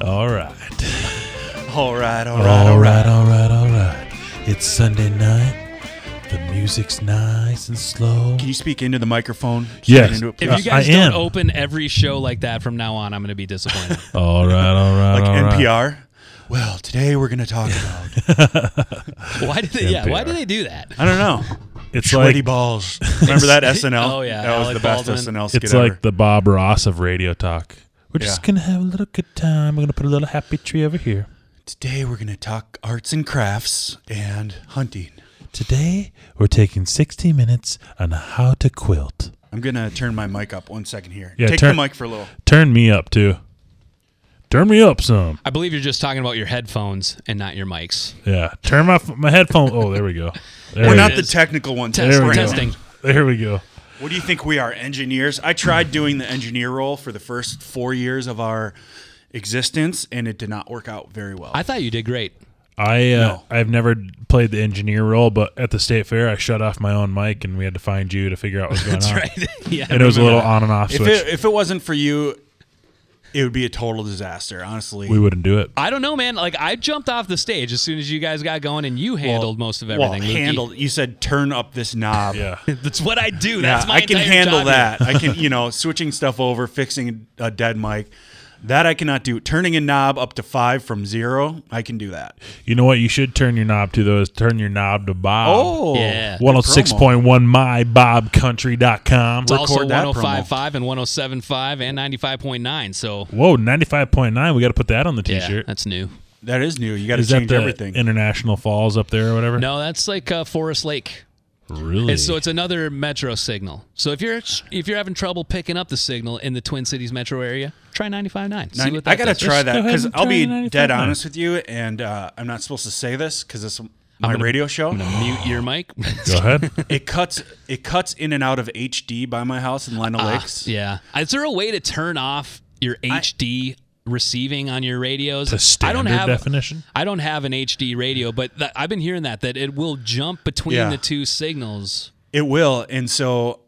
All right. All right, all right, All right, all right, all right. It's Sunday night. The music's nice and slow. Can you speak into the microphone? Yes. Into it, If you guys I don't am. open every show like that from now on, I'm going to be disappointed. All right, all right, like all right. NPR. Well, today we're going to talk about. why did they? Yeah, why NPR. do they do that? I don't know. It's Sweaty like balls. Remember that SNL? Oh, yeah, that was Alec the best Baldwin. SNL skit it's ever. like the Bob Ross of radio talk. We're just gonna have a little good time. We're gonna put a little happy tree over here. Today we're going to talk arts and crafts and hunting. Today we're taking 60 minutes on how to quilt. I'm going to turn my mic up one second here. Yeah, Take turn- the mic for a little. Turn me up too. Turn me up some. I believe you're just talking about your headphones and not your mics. Yeah. Turn my my headphone. Oh, there we go. There We're we not go. the technical ones. Test- There we go. testing. There we go. What do you think we are, engineers? I tried doing the engineer role for the first four years of our existence, and it did not work out very well. I thought you did great. I uh, No. I've never played the engineer role, but at the state fair, I shut off my own mic, and we had to find you to figure out what's going That's on. right. yeah. And it was a little that. on and off if it, if it wasn't for you, it would be a total disaster, honestly. we wouldn't do it. I don't know, man. Like I jumped off the stage as soon as you guys got going, and you handled most of everything. Lukey. handled. You said turn up this knob. Yeah. That's what I do. Yeah, my I can handle job that. I can, you know, switching stuff over, fixing a dead mic. That I cannot do. Turning a knob up to five from zero, I can do that. You know what? You should turn your knob to though. Is turn your knob to Bob. Oh, Yeah. One hundred six point one mybobcountry.com. It's also Record that promo. 105.5 and 107.5 and 95.9. So Whoa, ninety five point nine. We got to put that on the T-shirt. Yeah, that's new. That is new. You got to Is that change the everything. International Falls up there or whatever? No, that's like uh, Forest Lake. Really. It's, so it's another metro signal. So if you're if you're having trouble picking up the signal in the Twin Cities metro area, try 95.9. See Nine- what that I gotta does. try that because and I'll be dead honest with you, and uh, I'm not supposed to say this because it's my gonna- radio show. I'm gonna mute your mic. Go ahead. It cuts it cuts in and out of HD by my house in Lino Lakes. Ah, yeah. Is there a way to turn off your HD receiving on your radios? to I don't have definition. I don't have an HD radio, but th- I've been hearing that that it will jump between Yeah. the two signals. It will, and so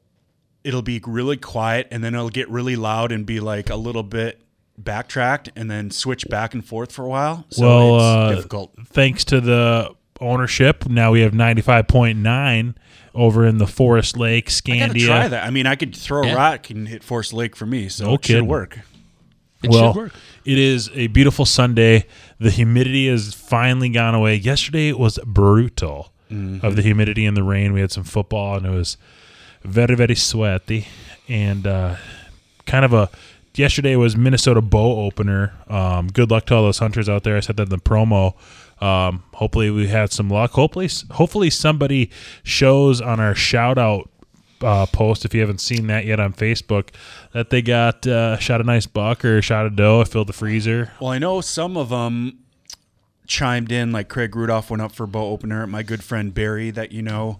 it'll be really quiet, and then it'll get really loud and be like a little bit backtracked, and then switch back and forth for a while. So well, it's uh, difficult. thanks to the ownership, now we have ninety five point nine over in the Forest Lake, I gotta Scandia. try that. I mean, I could throw a Yeah. rock and hit Forest Lake for me, so No it should work. It well, should work. it is a beautiful Sunday. The humidity has finally gone away. Yesterday it was brutal Mm-hmm. of the humidity and the rain. We had some football and it was very very sweaty and uh, kind of a. Yesterday was Minnesota bow opener. Um, good luck to all those hunters out there. I said that in the promo. Um, hopefully we had some luck. Hopefully, hopefully somebody shows on our shout out uh, post if you haven't seen that yet on Facebook that they got uh, shot a nice buck or shot a doe, filled the freezer. Well, I know some of them chimed in, like Craig Rudolph went up for bow opener. My good friend Barry, that you know,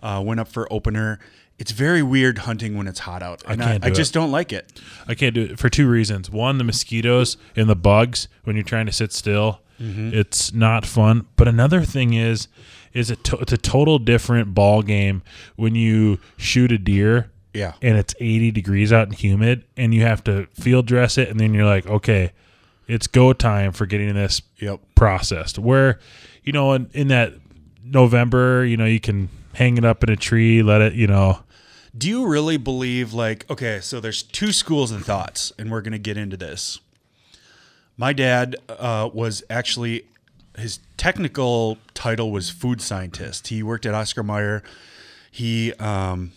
uh, went up for opener. It's very weird hunting when it's hot out, and I, can't I, do just don't like it. I can't do it for two reasons. One, the mosquitoes and the bugs when you're trying to sit still, Mm-hmm. it's not fun. But another thing is, is it to, it's a total different ball game when you shoot a deer Yeah, and it's 80 degrees out and humid and you have to field dress it and then you're like okay it's go time for getting this Yep. processed where you know in, in that november you know you can hang it up in a tree let it you know Do you really believe like okay, so there's two schools of thoughts, and we're gonna get into this. My dad uh, was actually his technical title was food scientist. He worked at Oscar Mayer. He um,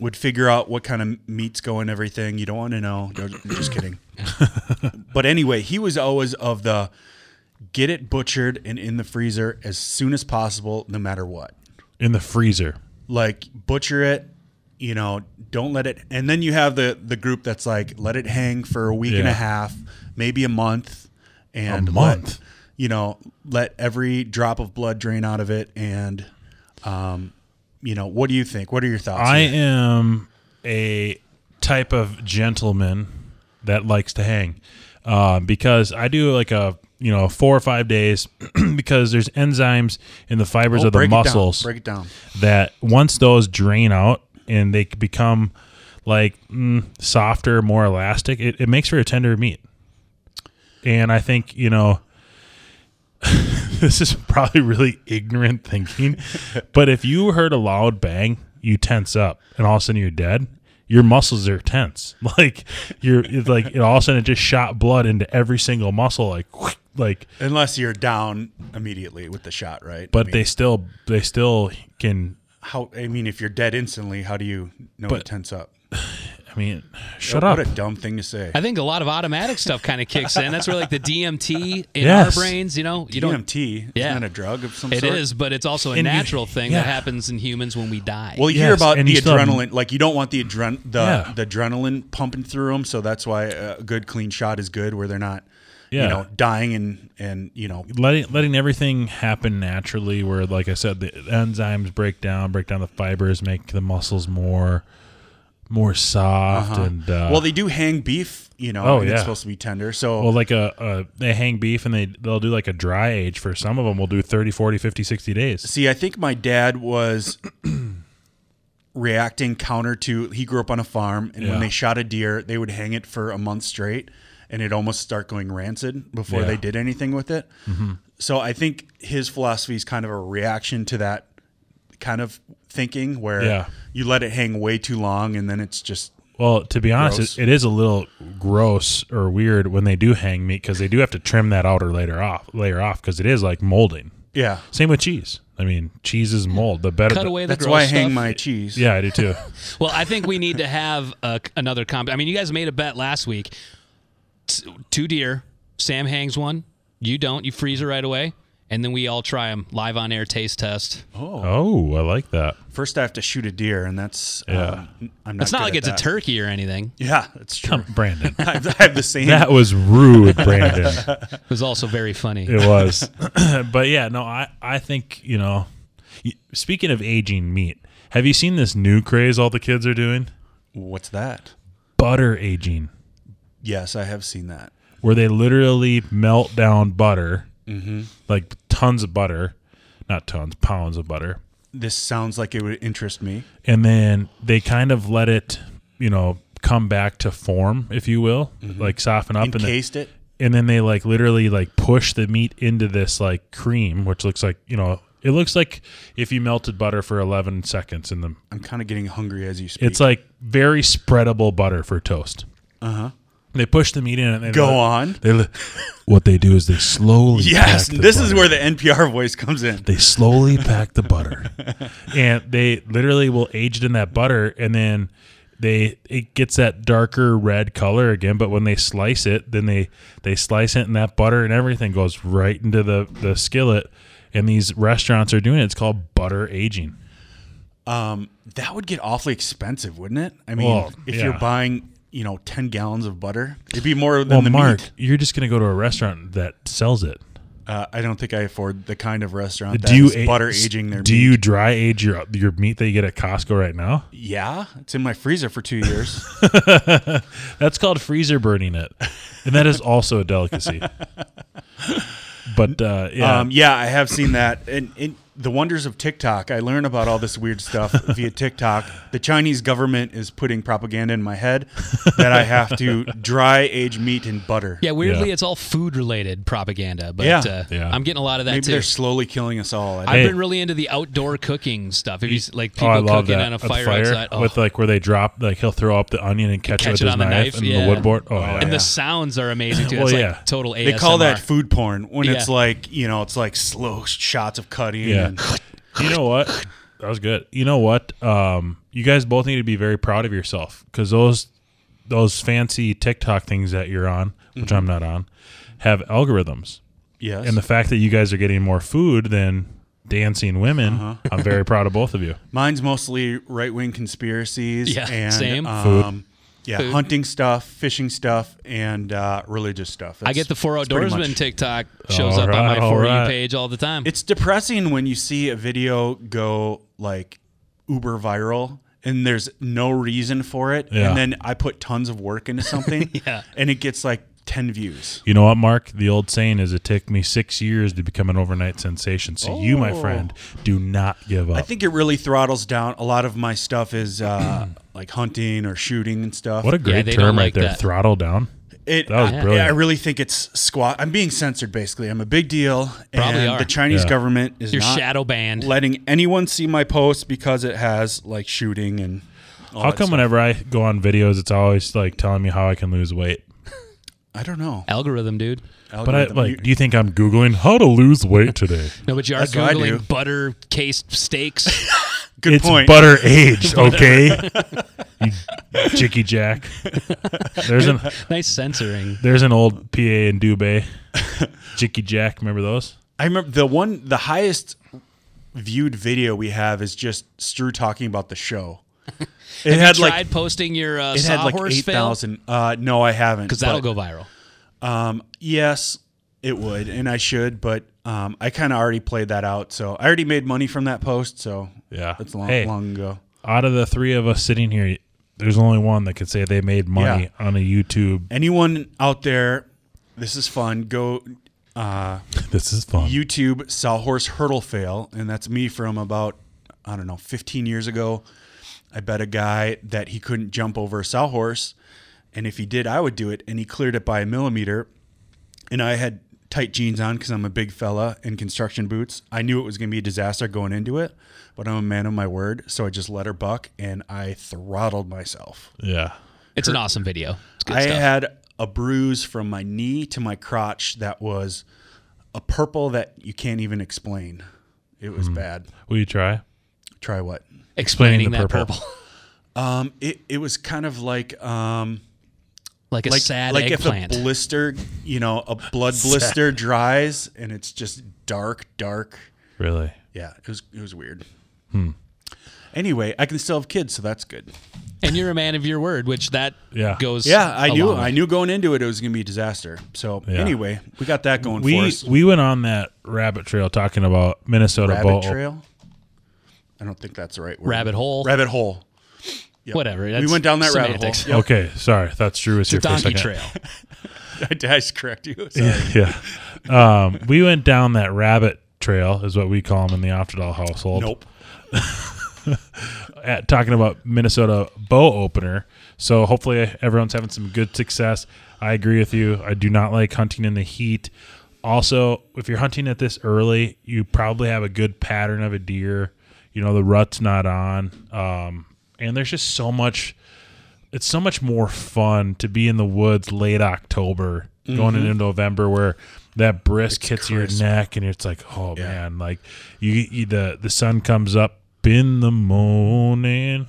would figure out what kind of meats go in everything. You don't want to know. No, just kidding. but anyway, he was always of the get it butchered and in the freezer as soon as possible, no matter what in the freezer like butcher it you know don't let it and then you have the the group that's like let it hang for a week and a half maybe a month and A let- month? you know let every drop of blood drain out of it and um you know what do you think what are your thoughts i here? am a type of gentleman that likes to hang um, because i do like a you know four or five days because there's enzymes in the fibers Oh, of the muscles it break it down that once those drain out and they become like mm, softer, more elastic, it, it makes for a tender meat. And I think, you know, this is probably really ignorant thinking, but if you heard a loud bang, you tense up and all of a sudden you're dead. Your muscles are tense. Like you're it's like it all of a sudden it just shot blood into every single muscle like like Unless you're down immediately with the shot, right? but I mean, they still they still can how I mean, if you're dead instantly, how do you know But- to tense up? I mean, shut what up. What a dumb thing to say. I think a lot of automatic stuff kind of kicks in. That's where like the DMT in Yes. our brains, you know, you don't. DMT, Yeah. isn't that a drug of some It sort? is, but it's also a And you- natural thing yeah. that happens in humans when we die. Well, you hear about the you have- adrenaline. Like you don't want the adren- the Yeah. the adrenaline pumping through them, so that's why a good clean shot is good, where they're not, Yeah. you know, dying and and you know, letting letting everything happen naturally where like i said the enzymes break down break down the fibers make the muscles more more soft and uh, well, they do hang beef, you know, Oh, yeah. it's supposed to be tender. So well like a, a they hang beef and they they'll do like a dry age for some of them we'll do 30 40 50 60 days See, I think my dad was reacting counter to he grew up on a farm and Yeah. when they shot a deer, they would hang it for a month straight and it'd almost start going rancid before Yeah. they did anything with it. So I think his philosophy is kind of a reaction to that kind of thinking where Yeah. you let it hang way too long and then it's just well to be honest it, it is a little gross or weird when they do hang meat because they do have to trim that outer layer off layer off because it is like molding yeah. same with cheese i mean cheese is mold the better Cut the- away the That's gross why I hang my cheese. yeah i do too Well, I think we need to have a, another comp. I mean, you guys made a bet last week. T- Two deer. Sam hangs one. You don't. You freeze it right away, and then we all try them live on air taste test. oh i like that First I have to shoot a deer and that's Yeah. um, I'm not It's not like it's that. a turkey or anything. Yeah, that's true. Come, brandon I have the same That was rude, Brandon. It was also very funny. it was. but yeah, no, I, I think, you know, speaking of aging meat, have you seen this new craze all the kids are doing? What's that? Butter aging, Yes, I have seen that. where they literally melt down butter, Mm-hmm. like tons of butter, not tons, pounds of butter. This sounds like it would interest me. And then they kind of let it, you know, come back to form, if you will, like soften up. And then, it. and then they like literally like push the meat into this like cream, which looks like you know it looks like if you melted butter for 11 seconds in the. I'm kind of getting hungry as you speak. It's like very spreadable butter for toast. uh huh. They push the meat in and they Go on. They li- what they do is they slowly Yes, pack the this is where the NPR voice comes in. they slowly pack the butter, and they literally will age it in that butter, and then they it gets that darker red color again. But when they slice it, then they they slice it, and that butter and everything goes right into the the skillet. And these restaurants are doing it. It's called butter aging. Um, that would get awfully expensive, wouldn't it? I mean, Well, if yeah. you're buying, you know, 10 gallons of butter, it'd be more than Well, the Mark, meat. you're just gonna go to a restaurant that sells it. Uh, I don't think I afford the kind of restaurant do you that's a- butter aging their Do meat. you dry age your your meat that you get at Costco right now? Yeah, it's in my freezer for two years. That's called freezer burning it, and that is also a delicacy. But uh, yeah, Um, yeah, I have seen that. And, and the wonders of TikTok, I learn about all this weird stuff via TikTok. The Chinese government is putting propaganda in my head that I have to dry age meat in butter. Yeah, weirdly, Yeah. it's all food related propaganda, but Yeah. uh, Yeah. I'm getting a lot of that Maybe too. they're slowly killing us all. I I've Hey. been really into the outdoor cooking stuff. If you like oh, people I love cooking that on a At the fire, outside, oh. with like where they drop like he'll throw up the onion and catch, Catch it it with on his the knife, knife, and yeah. the wood board. Oh, yeah. and the sounds are amazing too. Well, It's like yeah. total ASMR. They call that food porn when it's like you know it's like slow shots of cutting. Yeah. And, you know what? That was good. You know what? Um, you guys both need to be very proud of yourself because those those fancy TikTok things that you're on, which Mm-hmm. I'm not on, have algorithms. yes. And the fact that you guys are getting more food than dancing women, Uh-huh. I'm very proud of both of you. Mine's mostly right wing conspiracies. Yeah, and, same. Um, yeah, Food. hunting stuff, fishing stuff, and uh, religious stuff. I get the four That's pretty outdoorsmen TikTok shows All up on my right, all for you right. page all the time. It's depressing when you see a video go like uber viral and there's no reason for it, Yeah. and then I put tons of work into something, Yeah. and it gets like ten views. You know what, Mark? The old saying is it took me six years to become an overnight sensation. So you, my Oh. friend, do not give up. I think it really throttles down. A lot of my stuff is uh, like hunting or shooting and stuff. what a great they term don't right like there. that. Throttle down. It, That was I, brilliant. I really think it's squat. I'm being censored, basically. I'm a big deal, Probably and are. the Chinese Yeah. government is You're not shadow banned. letting anyone see my post because it has like shooting and. All How that come stuff. whenever I go on videos, it's always like telling me how I can lose weight? I don't know. Algorithm, dude. But I Algorithm. like. Do you think I'm googling how to lose weight today? No, but you are That's what I do. googling butter cased steaks. good it's point. butter aged, okay? you chicky jack. There's an nice censoring. there's an old PA in Dubai. Jicky Jack, remember those? I remember the one, the highest viewed video we have is just Stu talking about the show. It Have had you like tried posting your uh, it had like sawhorse fail? thousand. Uh, no, I haven't. Because that'll but, go viral. Um, yes, it would, and I should, but um, I kind of already played that out. So I already made money from that post. So Yeah. it's long, Hey. long ago. Out of the three of us sitting here, there's only one that could say they made money Yeah. on a YouTube. Anyone out there, this is fun. Go uh, This is fun. YouTube Sawhorse Hurdle Fail, and that's me from about I don't know 15 years ago. I bet a guy that he couldn't jump over a sawhorse, and if he did, I would do it, and he cleared it by a millimeter. And I had tight jeans on because I'm a big fella and construction boots. I knew it was going to be a disaster going into it, but I'm a man of my word, so I just let her buck, and I throttled myself. yeah. It's an awesome video. It's good I stuff. had a bruise from my knee to my crotch that was a purple that you can't even explain. It was hmm. bad. Will you try? Try what? Explaining that purple. purple. Um, it, it was kind of like um, like a like sad like eggplant. if a blister, you know, a blood blister dries and it's just dark, dark. Really? Yeah, it was it was weird. Hmm. Anyway, I can still have kids, so that's good. and you're a man of your word, which that Yeah. goes. Yeah, I knew. I knew going into it it was going to be a disaster. So Yeah. anyway, we got that going for We us. we went on that rabbit trail talking about Minnesota Rabbit trail. I don't think that's the right word. Rabbit hole. Rabbit hole. Yep. Whatever. we that's went down that rabbit semantics. hole. Yep. Okay, sorry. That's Drew was It's a here for a donkey second. trail. Did I correct you? Sorry. yeah. Um, we went down that rabbit trail, is what we call them in the Afterdahl household. Nope. At, talking about Minnesota bow opener. So hopefully everyone's having some good success. I agree with you. I do not like hunting in the heat. Also, if you're hunting at this early, you probably have a good pattern of a deer. You know the rut's not on, um, and there's just so much. It's so much more fun to be in the woods late October, going into November, where that brisk hits your neck, and it's like, oh Yeah. man, like you, you the the sun comes up in the morning.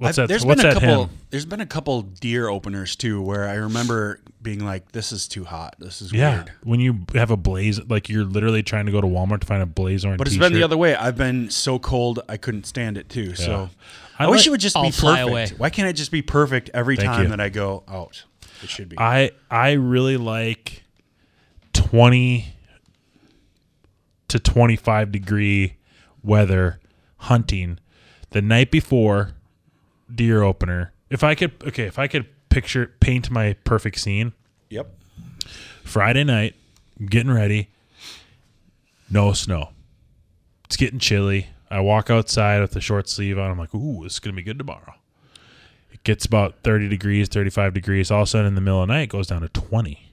What's I've- that? There's what's been a that couple. hymn? There's been a couple deer openers too, where I remember being like, "This is too hot. This is Yeah, weird." when you have a blaze, like you're literally trying to go to Walmart to find a blaze orange. But it's t-shirt. been the other way. I've been so cold I couldn't stand it too. So I I, wish like- it would just I'll be fly perfect. away. Why can't it just be perfect every Thank time you. that I go out? It should be. I I really like twenty to twenty five degree weather hunting the night before deer opener. If I could, okay, if I could picture paint my perfect scene, yep. Friday night, getting ready. No snow. It's getting chilly. I walk outside with the short sleeve on. I'm like, ooh, it's gonna be good tomorrow. It gets about 30 degrees, 35 degrees. All of a sudden, in the middle of the night, it goes down to 20.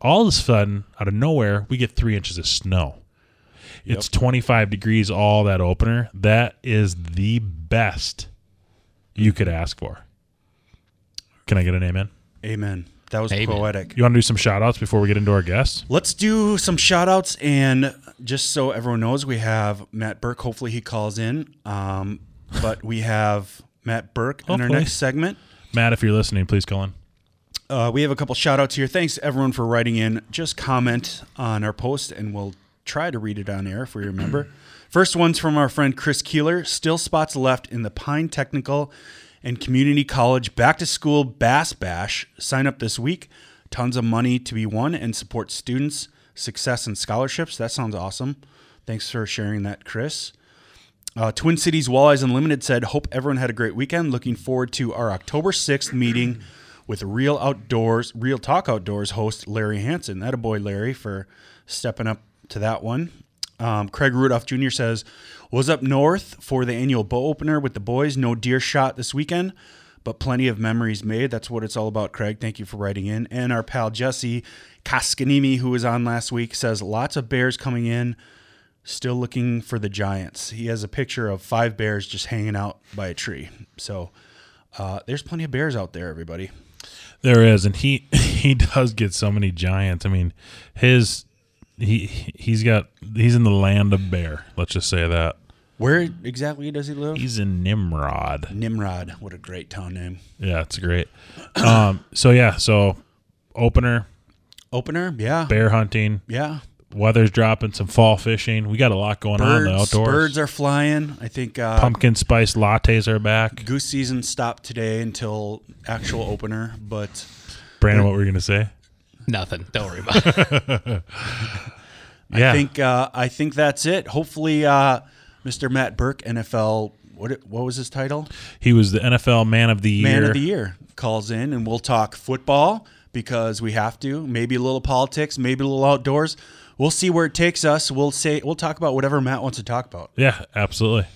All of a sudden, out of nowhere, we get three inches of snow. It's 25 degrees all that opener. That is the best you could ask for. Can I get an amen? Amen. That was Amen. poetic. You want to do some shout outs before we get into our guests? Let's do some shout outs. And just so everyone knows, we have Matt Burke. Hopefully, he calls in. Um, but we have Matt Burke in our Hopefully. next segment. Matt, if you're listening, please call in. Uh, we have a couple shout outs here. Thanks everyone for writing in. Just comment on our post and we'll try to read it on air if we remember. First one's from our friend Chris Keeler. Still spots left in the Pine Technical and Community College Back to School Bass Bash. Sign up this week. Tons of money to be won and support students' success and scholarships. That sounds awesome. Thanks for sharing that, Chris. Uh, Twin Cities Walleyes Unlimited said, Hope everyone had a great weekend. Looking forward to our October 6th meeting with Real Outdoors, Real Talk Outdoors host Larry Hansen. That a boy, Larry, for stepping up to that one. Um, Craig Rudolph Jr. says, Was up north for the annual bow opener with the boys. No deer shot this weekend, but plenty of memories made. That's what it's all about, Craig. Thank you for writing in. And our pal Jesse Kaskanimi, who was on last week, says lots of bears coming in. Still looking for the Giants. He has a picture of five bears just hanging out by a tree. So uh, there's plenty of bears out there, everybody. There is, and he he does get so many giants. I mean, his he he's got he's in the land of bear. Let's just say that Where exactly does he live? he's in Nimrod. Nimrod. What a great town name. Yeah, it's great. Um, so yeah, so opener Opener? Yeah. bear hunting. Yeah. Weather's dropping. Some fall fishing. We got a lot going on in the outdoors. birds are flying. I think uh, Pumpkin spice lattes are back. goose season stopped today until actual opener, but Brandon, what were you gonna say? Nothing. Don't worry about it. Yeah, I think uh, I think that's it. Hopefully, uh, Mr. Matt Burke, NFL, what what was his title? he was the NFL Man of the Year. Man of the Year calls in, and we'll talk football because we have to. Maybe a little politics, maybe a little outdoors. We'll see where it takes us. We'll say we'll talk about whatever Matt wants to talk about. Yeah, absolutely.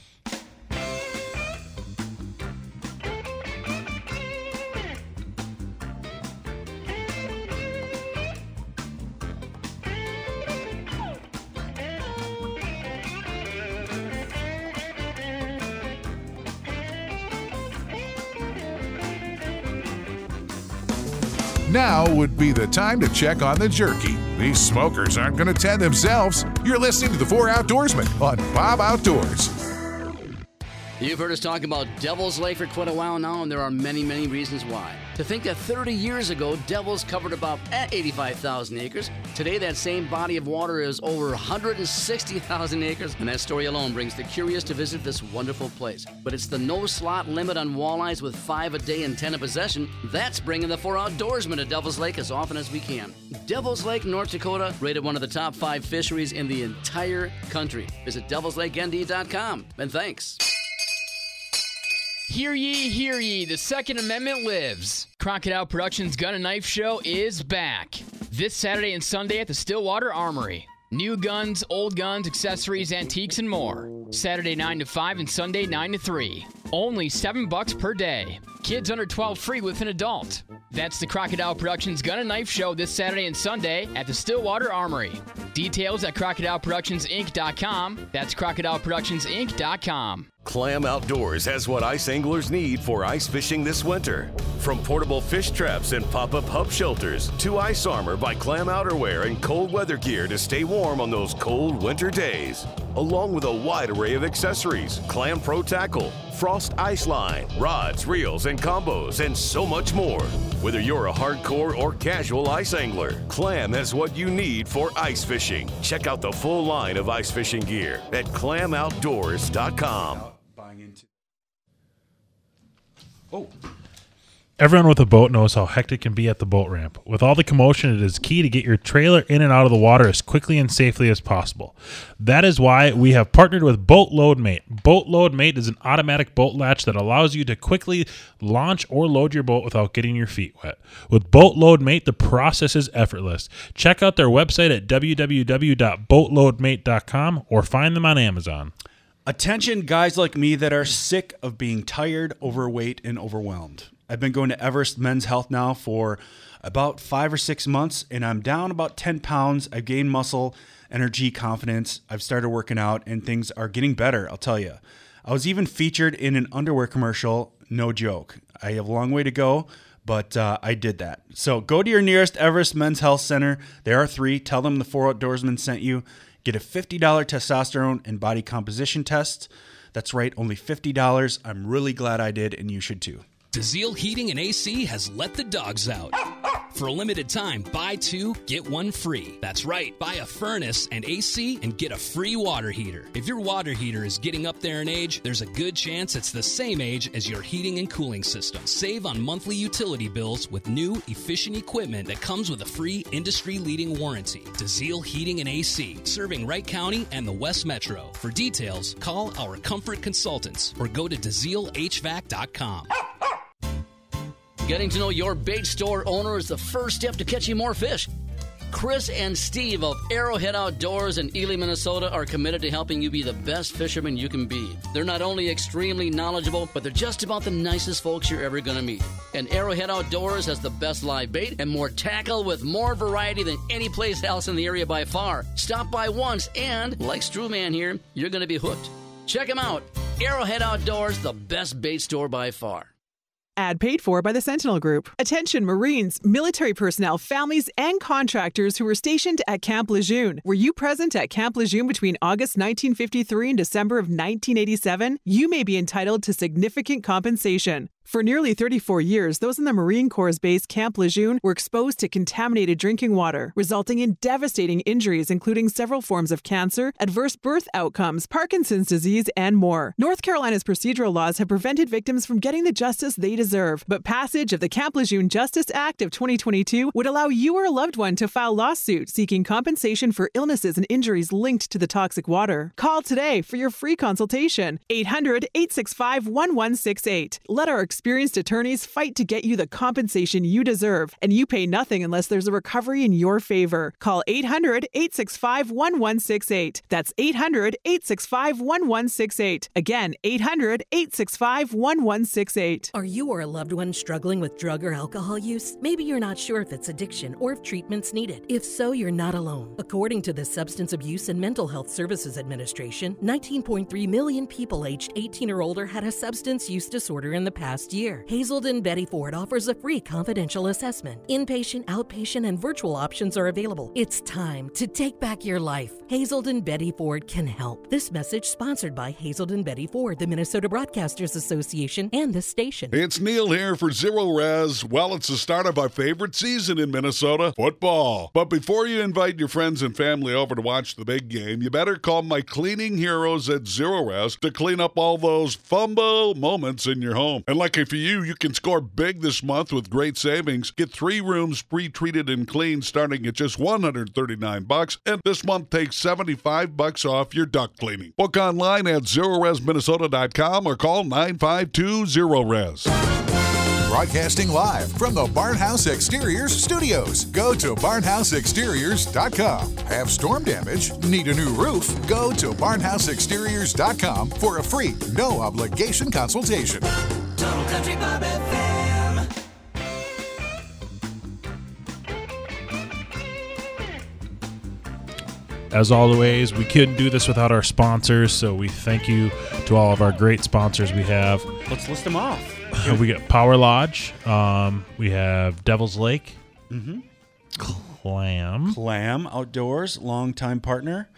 Be the time to check on the jerky. These smokers aren't going to tend themselves. You're listening to the Four Outdoorsmen on Bob Outdoors. You've heard us talk about Devil's Lake for quite a while now, and there are many, many reasons why. To think that 30 years ago, Devil's covered about eh, at 85,000 acres. Today, that same body of water is over 160,000 acres, and that story alone brings the curious to visit this wonderful place. But it's the no slot limit on walleyes with five a day and 10 a possession. That's bringing the four outdoorsmen to Devil's Lake as often as we can. Devil's Lake, North Dakota, rated one of the top five fisheries in the entire country. Visit devilslakend.com, and thanks. Hear ye, hear ye, the Second Amendment lives. Crocodile Productions Gun and Knife Show is back. This Saturday and Sunday at the Stillwater Armory. New guns, old guns, accessories, antiques, and more. Saturday 9 to 5 and Sunday 9 to 3. Only 7 bucks per day. Kids under 12 free with an adult. That's the Crocodile Productions Gun and Knife Show this Saturday and Sunday at the Stillwater Armory. Details at crocodileproductionsinc.com. That's crocodileproductionsinc.com. Clam Outdoors has what ice anglers need for ice fishing this winter. From portable fish traps and pop up hub shelters to ice armor by Clam Outerwear and cold weather gear to stay warm on those cold winter days. Along with a wide array of accessories Clam Pro Tackle, Frost Ice Line, rods, reels, and combos, and so much more. Whether you're a hardcore or casual ice angler, Clam has what you need for ice fishing. Check out the full line of ice fishing gear at clamoutdoors.com. Buying into. Oh, Everyone with a boat knows how hectic it can be at the boat ramp. With all the commotion, it is key to get your trailer in and out of the water as quickly and safely as possible. That is why we have partnered with Boat Load Mate. Boat Load Mate is an automatic boat latch that allows you to quickly launch or load your boat without getting your feet wet. With Boat Load Mate, the process is effortless. Check out their website at www.boatloadmate.com or find them on Amazon. Attention, guys like me that are sick of being tired, overweight, and overwhelmed. I've been going to Everest Men's Health now for about five or six months, and I'm down about 10 pounds. I've gained muscle, energy, confidence. I've started working out, and things are getting better, I'll tell you. I was even featured in an underwear commercial, no joke. I have a long way to go, but uh, I did that. So go to your nearest Everest Men's Health Center. There are three. Tell them the Four Outdoorsmen sent you. Get a $50 testosterone and body composition test. That's right, only $50. I'm really glad I did, and you should too. DeZiel Heating and AC has let the dogs out. For a limited time, buy two, get one free. That's right, buy a furnace and AC and get a free water heater. If your water heater is getting up there in age, there's a good chance it's the same age as your heating and cooling system. Save on monthly utility bills with new, efficient equipment that comes with a free industry leading warranty. DeZiel Heating and AC, serving Wright County and the West Metro. For details, call our comfort consultants or go to DeZielHVAC.com. Getting to know your bait store owner is the first step to catching more fish. Chris and Steve of Arrowhead Outdoors in Ely, Minnesota are committed to helping you be the best fisherman you can be. They're not only extremely knowledgeable, but they're just about the nicest folks you're ever going to meet. And Arrowhead Outdoors has the best live bait and more tackle with more variety than any place else in the area by far. Stop by once and, like Strewman here, you're going to be hooked. Check them out. Arrowhead Outdoors, the best bait store by far. Ad paid for by the Sentinel Group. Attention Marines, military personnel, families, and contractors who were stationed at Camp Lejeune. Were you present at Camp Lejeune between August 1953 and December of 1987? You may be entitled to significant compensation. For nearly 34 years, those in the Marine Corps base Camp Lejeune were exposed to contaminated drinking water, resulting in devastating injuries, including several forms of cancer, adverse birth outcomes, Parkinson's disease, and more. North Carolina's procedural laws have prevented victims from getting the justice they deserve, but passage of the Camp Lejeune Justice Act of 2022 would allow you or a loved one to file lawsuit seeking compensation for illnesses and injuries linked to the toxic water. Call today for your free consultation. 800 865 1168. Let our experienced attorneys fight to get you the compensation you deserve, and you pay nothing unless there's a recovery in your favor. Call 800 865 1168. That's 800 865 1168. Again, 800 865 1168. Are you or a loved one struggling with drug or alcohol use? Maybe you're not sure if it's addiction or if treatment's needed. If so, you're not alone. According to the Substance Abuse and Mental Health Services Administration, 19.3 million people aged 18 or older had a substance use disorder in the past year. Hazelden Betty Ford offers a free confidential assessment. Inpatient, outpatient, and virtual options are available. It's time to take back your life. Hazelden Betty Ford can help. This message sponsored by Hazelden Betty Ford, the Minnesota Broadcasters Association, and this station. It's Neil here for Zerorez. Well, it's the start of our favorite season in Minnesota football. But before you invite your friends and family over to watch the big game, you better call my cleaning heroes at Zerorez to clean up all those fumble moments in your home. And lucky for you, you can score big this month with great savings. Get three rooms pre-treated and cleaned starting at just 139 bucks, and this month take 75 bucks off your duct cleaning. Book online at zerorezminnesota.com or call 952-ZERO-RES. Broadcasting live from the Barnhouse Exteriors studios. Go to barnhouseexteriors.com. Have storm damage? Need a new roof? Go to barnhouseexteriors.com for a free, no obligation consultation. Total Country Bob FM. As always, we couldn't do this without our sponsors, so we thank you to all of our great sponsors we have. Let's list them off. we got Power Lodge, um, we have Devil's Lake, Mm-hmm. Clam, Clam Outdoors, longtime partner.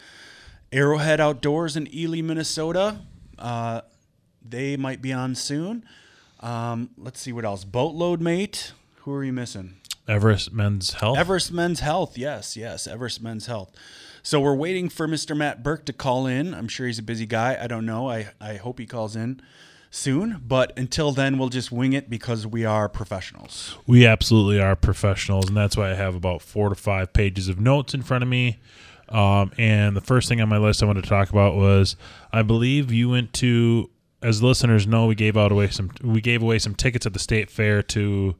Arrowhead Outdoors in Ely, Minnesota. Uh, they might be on soon. Um, let's see what else. Boatload Mate. Who are you missing? Everest Men's Health. Everest Men's Health. Yes, yes, Everest Men's Health. So we're waiting for Mr. Matt Burke to call in. I'm sure he's a busy guy. I don't know. I, I hope he calls in soon. But until then, we'll just wing it because we are professionals. We absolutely are professionals, and that's why I have about four to five pages of notes in front of me. Um, and the first thing on my list I wanted to talk about was I believe you went to, as listeners know, we gave out away some we gave away some tickets at the state fair to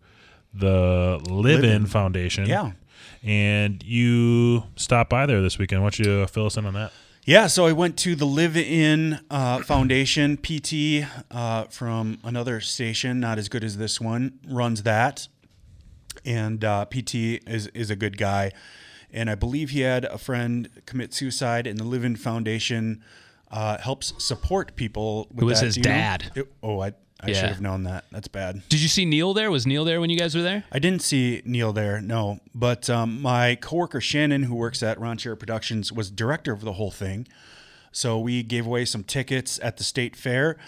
the Live In. Foundation. Yeah. And you stopped by there this weekend. Why don't you fill us in on that? Yeah, so I went to the Live In uh, Foundation. PT uh, from another station, not as good as this one, runs that. And uh, PT is, is a good guy. And I believe he had a friend commit suicide, and the Live In Foundation uh, helps support people. With It was that. his Do you know? dad. It- oh, I, I Yeah. should have known that. That's bad. Did you see Neil there? Was Neil there when you guys were there? I didn't see Neil there, no. But um, my coworker Shannon, who works at Ranchero Productions, was director of the whole thing. So we gave away some tickets at the state fair,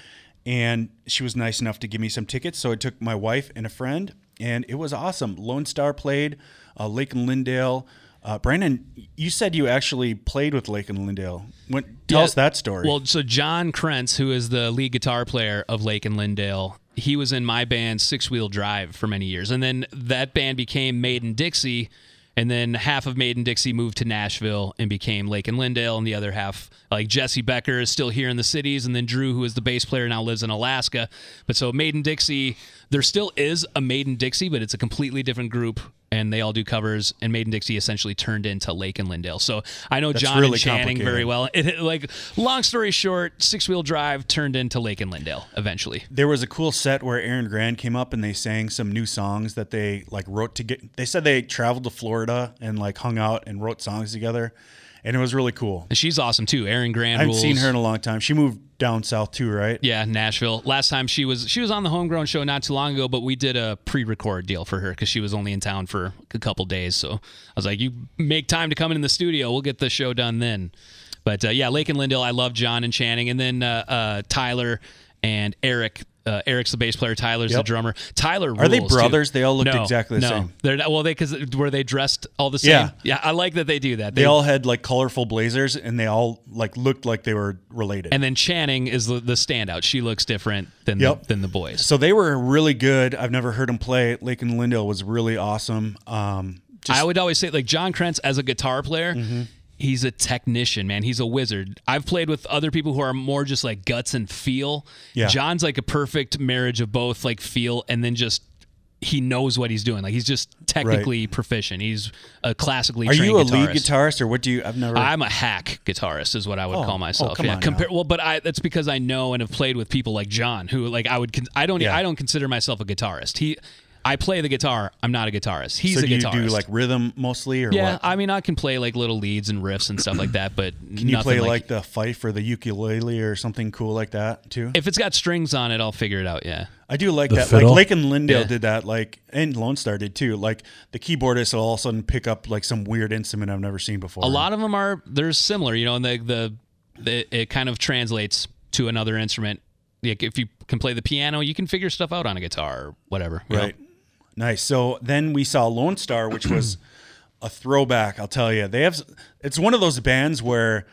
and she was nice enough to give me some tickets. So I took my wife and a friend, and it was awesome. Lonestar played, uh, Lake and Lindale. Uh, Brandon, you said you actually played with Lake and Lindale. When, tell Yeah. us that story. Well, so John Krentz, who is the lead guitar player of Lake and Lindale, he was in my band Six Wheel Drive for many years, and then that band became Maiden Dixie, and then half of Maiden Dixie moved to Nashville and became Lake and Lindale, and the other half, like Jesse Becker, is still here in the cities, and then Drew, who is the bass player, now lives in Alaska. But so Maiden Dixie, there still is a Maiden Dixie, but it's a completely different group and they all do covers. And Maiden Dixie essentially turned into Lake and Lindale. So I know That's John really and Channing very well. It, it- like long story short, six wheel drive turned into Lake and Lindale eventually. There was a cool set where Erin Grand came up and they sang some new songs that they like wrote to get. They said they traveled to Florida and like hung out and wrote songs together, and it was really cool. And she's awesome too. Erin Grand. I haven't seen her in a long time. She moved down south too, right? Yeah, Nashville. Last time she was she was on the homegrown show not too long ago, but we did a pre-record deal for her because she was only in town for a couple days. So I was like, "You make time to come in the studio. We'll get the show done then." But uh, yeah, Lake and Lindale. I love John and Channing, and then uh, uh, Tyler and Eric. Uh, Eric's the bass player. Tyler's the drummer. Tyler Are they rules, too. brothers? They all looked No, exactly the no. same. They're not, well, they because were they dressed all the same? Yeah. yeah. I like that they do that. They all had like colorful blazers, and they all like looked like they were related. and then Channing is the, the standout. She looks different than Yep. the, than the boys. so they were really good. I've never heard them play. Lake and Lindale was really awesome. Um, just, I would always say like John Krentz as a guitar player, Mm-hmm. He's a technician, man. He's a wizard. I've played with other people who are more just like guts and feel. Yeah. John's like a perfect marriage of both like feel and then just he knows what he's doing. Like he's just technically proficient. He's a classically are you a guitarist. lead guitarist or what do you? I've never. I'm a hack guitarist, is what I would Oh, call oh, myself. come yeah, on compare now. well, but I that's because I know and have played with people like John, who like I would con- I don't Yeah. I don't consider myself a guitarist. He I play the guitar. I'm not a guitarist. He's so a do you guitarist. do like rhythm mostly or yeah, what? I mean I can play like little leads and riffs and stuff like that, but Can you play like, the fife or the ukulele or something cool like that too? if it's got strings on it, I'll figure it out. Yeah. I do like The that. fiddle? Like Lake and Lindale Yeah. did that. Like and Lonestar did too. Like the keyboardist will all of a sudden pick up like some weird instrument I've never seen before. A lot of them are they're similar, you know, and the the, the it kind of translates to another instrument. Like if you can play the piano, you can figure stuff out on a guitar or whatever. Right. know? Right. Nice. So then we saw Lonestar, which was a throwback. I'll tell you, they have. It's one of those bands where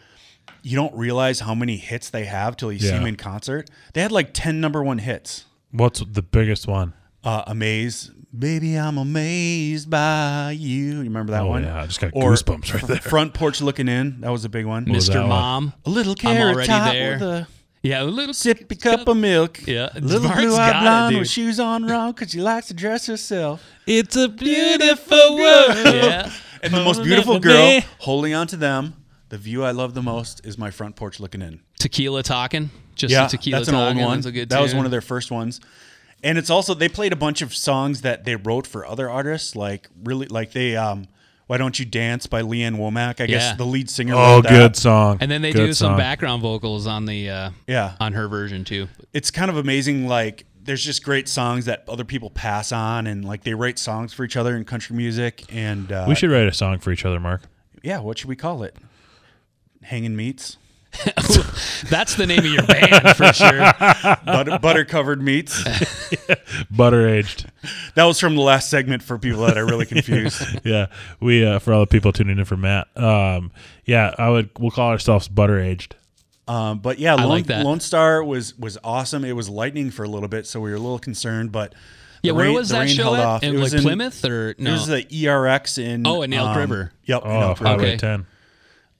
you don't realize how many hits they have till you see Yeah. them in concert. They had like ten number one hits. What's the biggest one? Uh, Amaze, baby, I'm amazed by you. You remember that Oh, one? yeah, I just got Or goosebumps right there. Front porch looking in. That was a big one. was that Mr. one? Mom. A little I'm carrot already top there. with a Yeah, a little sippy cup of milk. Yeah, little Mark's blue eyed got it, blonde with shoes on wrong because she likes to dress herself. It's a beautiful world. Yeah. And the most beautiful girl holding on to them. The view I love the most is my front porch looking in. Tequila talking. Just yeah, tequila that's an old one. That's a good that was one of their first ones. And it's also they played a bunch of songs that they wrote for other artists, like really like they um Why Don't You Dance by Lee Ann Womack. I Yeah. guess the lead singer Oh, wrote that. good song. And then they Good do some song. background vocals on the uh, Yeah. on her version too. It's kind of amazing like there's just great songs that other people pass on and like they write songs for each other in country music and uh, We should write a song for each other, Mark. yeah, what should we call it? Hanging Meats? That's the name of your band for sure. Butter, butter covered meats. Butter aged. That was from the last segment for people that are really confused. yeah, we uh, for all the people tuning in for Matt. Um, yeah, I would. We'll call ourselves butter aged. Um, but yeah, Lone, like. Lonestar was was awesome. It was lightning for a little bit, so we were a little concerned. But Yeah, the where rain- was that show at? off. It was like Plymouth or It was the ERX in Oh, in Elk um, River. Yep, in Oh, Elk River. Highway Okay. ten.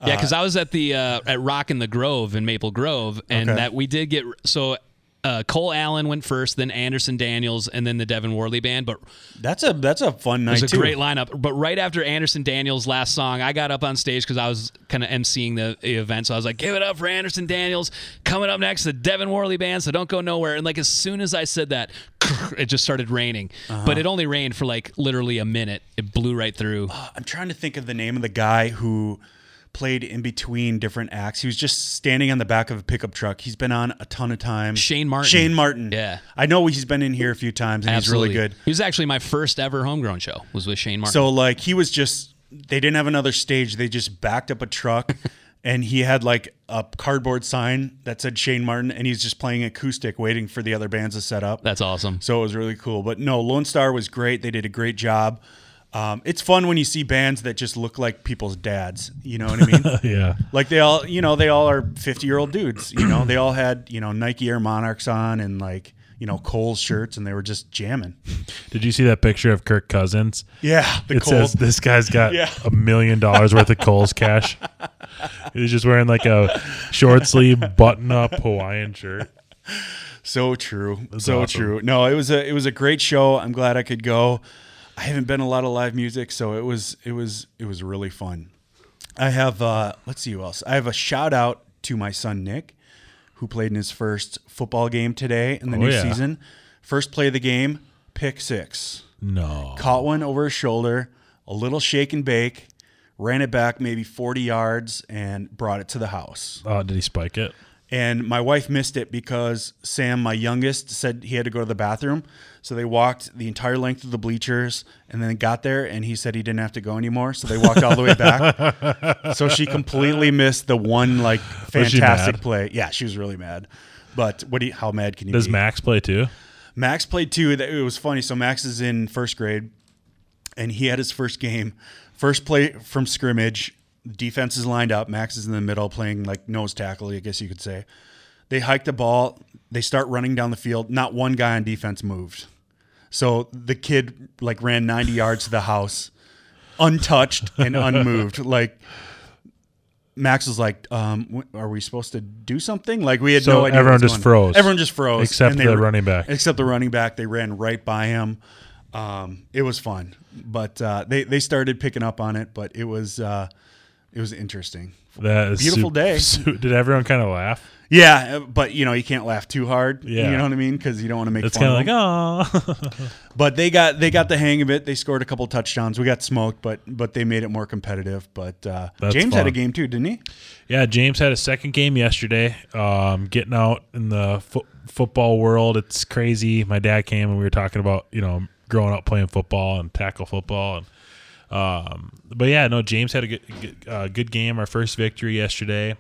Yeah, because I was at the uh, at Rock in the Grove in Maple Grove, and Okay. that we did get so. Uh, Cole Allen went first, then Anderson Daniels, and then the Devin Worley band. But That's a that's a fun it night was a too. great lineup. But right after Anderson Daniels' last song, I got up on stage because I was kind of emceeing the, the event. So I was like, "Give it up for Anderson Daniels!" Coming up next, the Devin Worley band. So don't go nowhere. And like as soon as I said that, it just started raining. Uh-huh. But it only rained for like literally a minute. It blew right through. I'm trying to think of the name of the guy who played in between different acts. He was just standing on the back of a pickup truck. He's been on a ton of times. Shane Martin. Shane Martin. Yeah. I know he's been in here a few times and Absolutely. he's really good. He was actually my first ever homegrown show. Was with Shane Martin. So like he was just they didn't have another stage. They just backed up a truck and he had like a cardboard sign that said Shane Martin and he's just playing acoustic waiting for the other bands to set up. That's awesome. So it was really cool. But no, Lonestar was great. They did a great job. Um, it's fun when you see bands that just look like people's dads. You know what I mean? Yeah. like they all, you know, they all are 50 year old dudes. You know, they all had, you know, Nike Air Monarchs on and like, you know, Kohl's shirts and they were just jamming. Did you see that picture of Kirk Cousins? Yeah. It says this guy's got Yeah. a million dollars worth of Kohl's cash. He's just wearing like a short sleeve button up Hawaiian shirt. So true. so awesome. true. No, it was a it was a great show. I'm glad I could go. I haven't been a lot of live music, so it was it was it was really fun. I have uh, let's see who else. I have a shout out to my son Nick, who played in his first football game today in the Oh, new yeah. season. First play of the game, pick six. No. Caught one over his shoulder, a little shake and bake, ran it back maybe 40 yards, and brought it to the house. Oh, did he spike it? And my wife missed it because Sam, my youngest, said he had to go to the bathroom. So they walked the entire length of the bleachers and then got there and he said he didn't have to go anymore. So they walked all the way back. so she completely missed the one like fantastic play. Yeah, she was really mad. But what do you, how mad can you Does be? Max play too? Max played too. It was funny. So Max is in first grade, and he had his first game, first play from scrimmage. Defense is lined up. Max is in the middle playing like nose tackle, I guess you could say. They hike the ball. They start running down the field. Not one guy on defense moved. So the kid like ran 90 yards to the house, untouched and unmoved. Like Max was like, um, "Are we supposed to do something?" Like we had So no idea. everyone just froze. Everyone just froze, Except they the running back. Except the running back, they ran right by him. Um, it was fun, but uh, they they started picking up on it. But it was uh, it was interesting. That is beautiful sup- day. su- Did everyone kind of laugh? Yeah, uh, but you know you can't laugh too hard. Yeah. you know what I mean because you don't want to make. It's fun kind of like, oh. But they got they got the hang of it. They scored a couple touchdowns. We got smoked, but but they made it more competitive. But uh, James had a game too, didn't he? Yeah, James had a second game yesterday. Um, getting out in the fo- football world, it's crazy. My dad came and we were talking about you know growing up playing football and tackle football and. Um, but yeah, no, James had a good, good, uh, good game. Our first victory yesterday.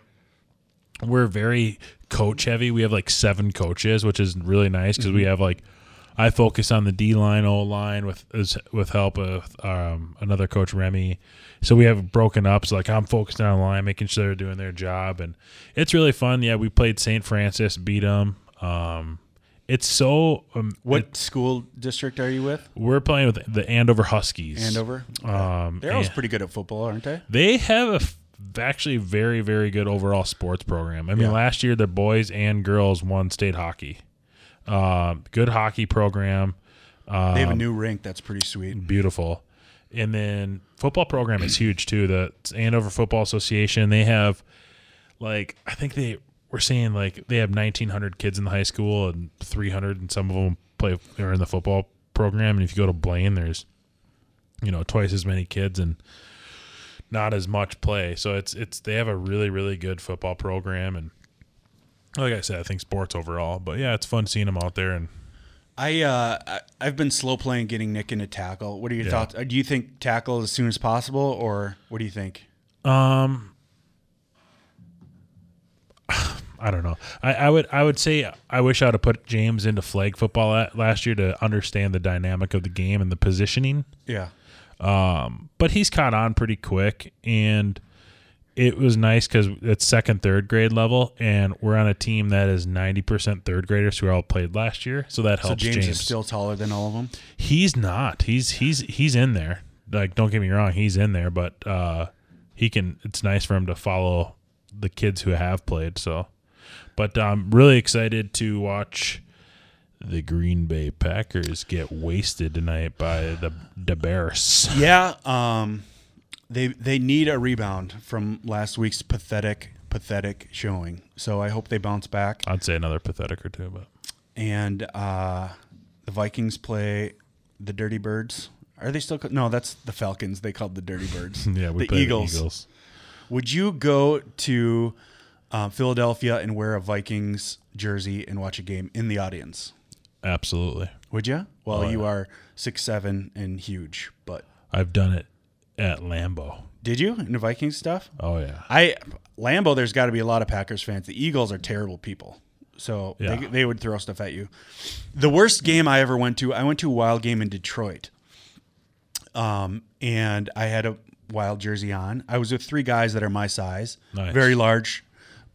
We're very coach heavy. We have like seven coaches, which is really nice because we Mhm. have like I focus on the D line, O line with with help of um, another coach Remy. So we have broken up. So like I'm focusing on the line, making sure they're doing their job, and it's really fun. Yeah, we played St. Francis, beat them. Um, it's so um, What it- school district are you with? we're playing with the Andover Huskies. Andover. Um, They're always pretty good at football, aren't they? they have a f- actually very very good overall sports program. I mean, Yeah. last year the boys and girls won state hockey. Um, good hockey program. Um, They have a new rink that's pretty sweet. beautiful. And then football program is huge too. The Andover Football Association they have like I think they were seeing like they have 1900 kids in the high school and 300 and some of them play are in the football program and if you go to Blaine there's you know twice as many kids and not as much play. So it's it's they have a really really good football program and like I said I think sports overall. But yeah, it's fun seeing them out there and I uh, I've been slow playing getting Nick into tackle. What are your Yeah. thoughts? Uh, Do you think tackle as soon as possible, or what do you think? Um, I don't know. I, I would I would say I wish I would have put James into flag football at, last year to understand the dynamic of the game and the positioning. Yeah. Um, but he's caught on pretty quick, and it was nice because it's second, third grade level, and we're on a team that is ninety percent third graders who all played last year, so that So helps. James, James, is still taller than all of them. He's not. He's he's he's in there. Like don't get me wrong, he's in there, but uh he can it's nice for him to follow the kids who have played, so but I'm really excited to watch the Green Bay Packers get wasted tonight by the the Bears. Yeah. Um, they they need a rebound from last week's pathetic pathetic showing. So I hope they bounce back. I'd say another pathetic or two, but And uh, the Vikings play the Dirty Birds. Are they still? ca- No, that's the Falcons. They called the Dirty Birds. Yeah, we the play the Eagles. Eagles. Would you go to um, Philadelphia and wear a Vikings jersey and watch a game in the audience? absolutely. Would you? Well, Oh, you yeah. are six seven and huge, but I've done it at Lambeau. did you in the Vikings stuff? Oh yeah. I Lambeau. There's got to be a lot of Packers fans. The Eagles are terrible people, so Yeah. they, they would throw stuff at you. The worst game I ever went to, I went to a wild game in Detroit, um, and I had a wild jersey on. I was with three guys that are my size, Nice. very large,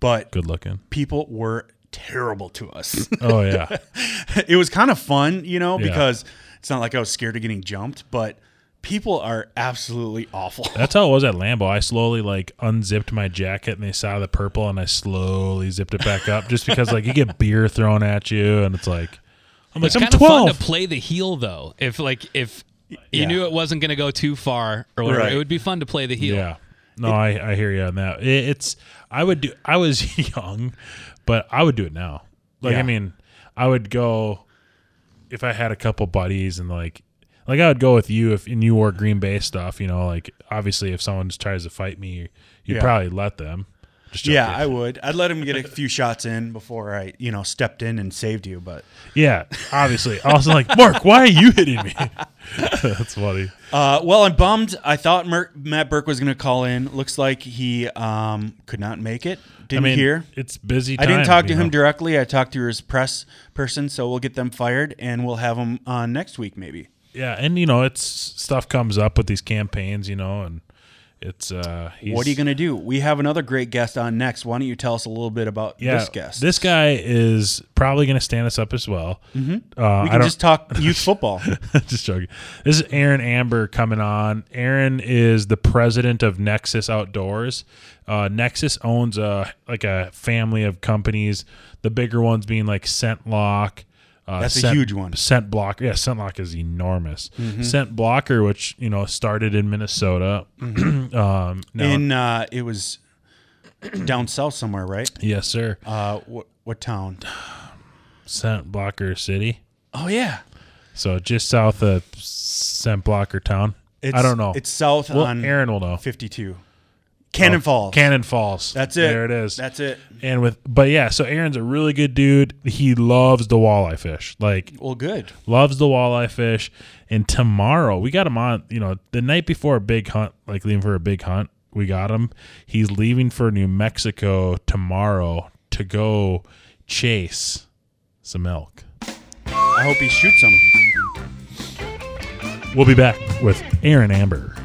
but Good looking. people were terrible to us. Oh yeah. it was kind of fun, you know, Yeah. because it's not like I was scared of getting jumped, but people are absolutely awful. That's how it was at Lambeau. I slowly like unzipped my jacket and they saw the purple and I slowly zipped it back up just because like you get beer thrown at you and it's like I'm like It's I'm kind of fun 12. to play the heel though. If like if You Yeah. knew it wasn't going to go too far or whatever. Right. It would be fun to play the heel. Yeah. No, I, I hear you on that. It, it's I would do. I was young, but I would do it now. Like Yeah. I mean, I would go if I had a couple buddies and like like I would go with you if and you wore Green Bay stuff. You know, like obviously if someone tries to fight me, you'd Yeah. probably let them. Yeah. I would. I'd let him get a few shots in before I, you know, stepped in and saved you. But yeah, obviously. I was like, Mark, why are you hitting me? That's funny. Uh, well, I'm bummed. I thought Mer- Matt Birk was going to call in. Looks like he um, could not make it. Didn't I mean, hear. it's busy. I didn't talk to him know? directly. I talked to his press person, so we'll get them fired and we'll have them on next week, maybe. Yeah, and you know, it's stuff comes up with these campaigns, you know, and it's uh he's, what are you going to do? We have another great guest on next. Why don't you tell us a little bit about yeah, this guest? This guy is probably going to stand us up as well. Mm-hmm. Uh, we I can just talk youth football. just joking. This is Aaron Ambur coming on. Aaron is the president of Nexus Outdoors. Uh, Nexus owns a like a family of companies. The bigger ones being like Scentlok. Uh, That's a huge one. Scent Blocker. Yeah, Scentlok is enormous. Mm-hmm. Scent Blocker, which you know started in Minnesota. um, now- in uh, it was down south somewhere, right? yes, sir. Uh, what what town? Scent Blocker City. Oh yeah, So just south of Scent Blocker Town. it's, I don't know. It's south well, on Aaron will know. 52. Cannon Falls. Cannon Falls. That's it. There it is. That's it. and with but yeah, so Aaron's a really good dude. He loves the walleye fish. Like Well, good. loves the walleye fish. And tomorrow we got him on, you know, the night before a big hunt, like leaving for a big hunt, we got him. He's leaving for New Mexico tomorrow to go chase some elk. I hope he shoots them. We'll be back with Aaron Ambur.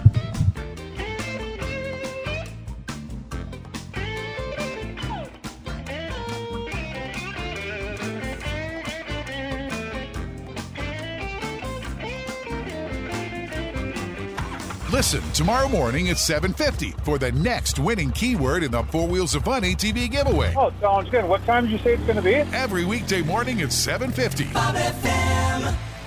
Listen tomorrow morning at 7:50 for the next winning keyword in the Four Wheels of Funny TV giveaway. Oh, sounds good. What time did you say it's going to be? Every weekday morning at 7:50.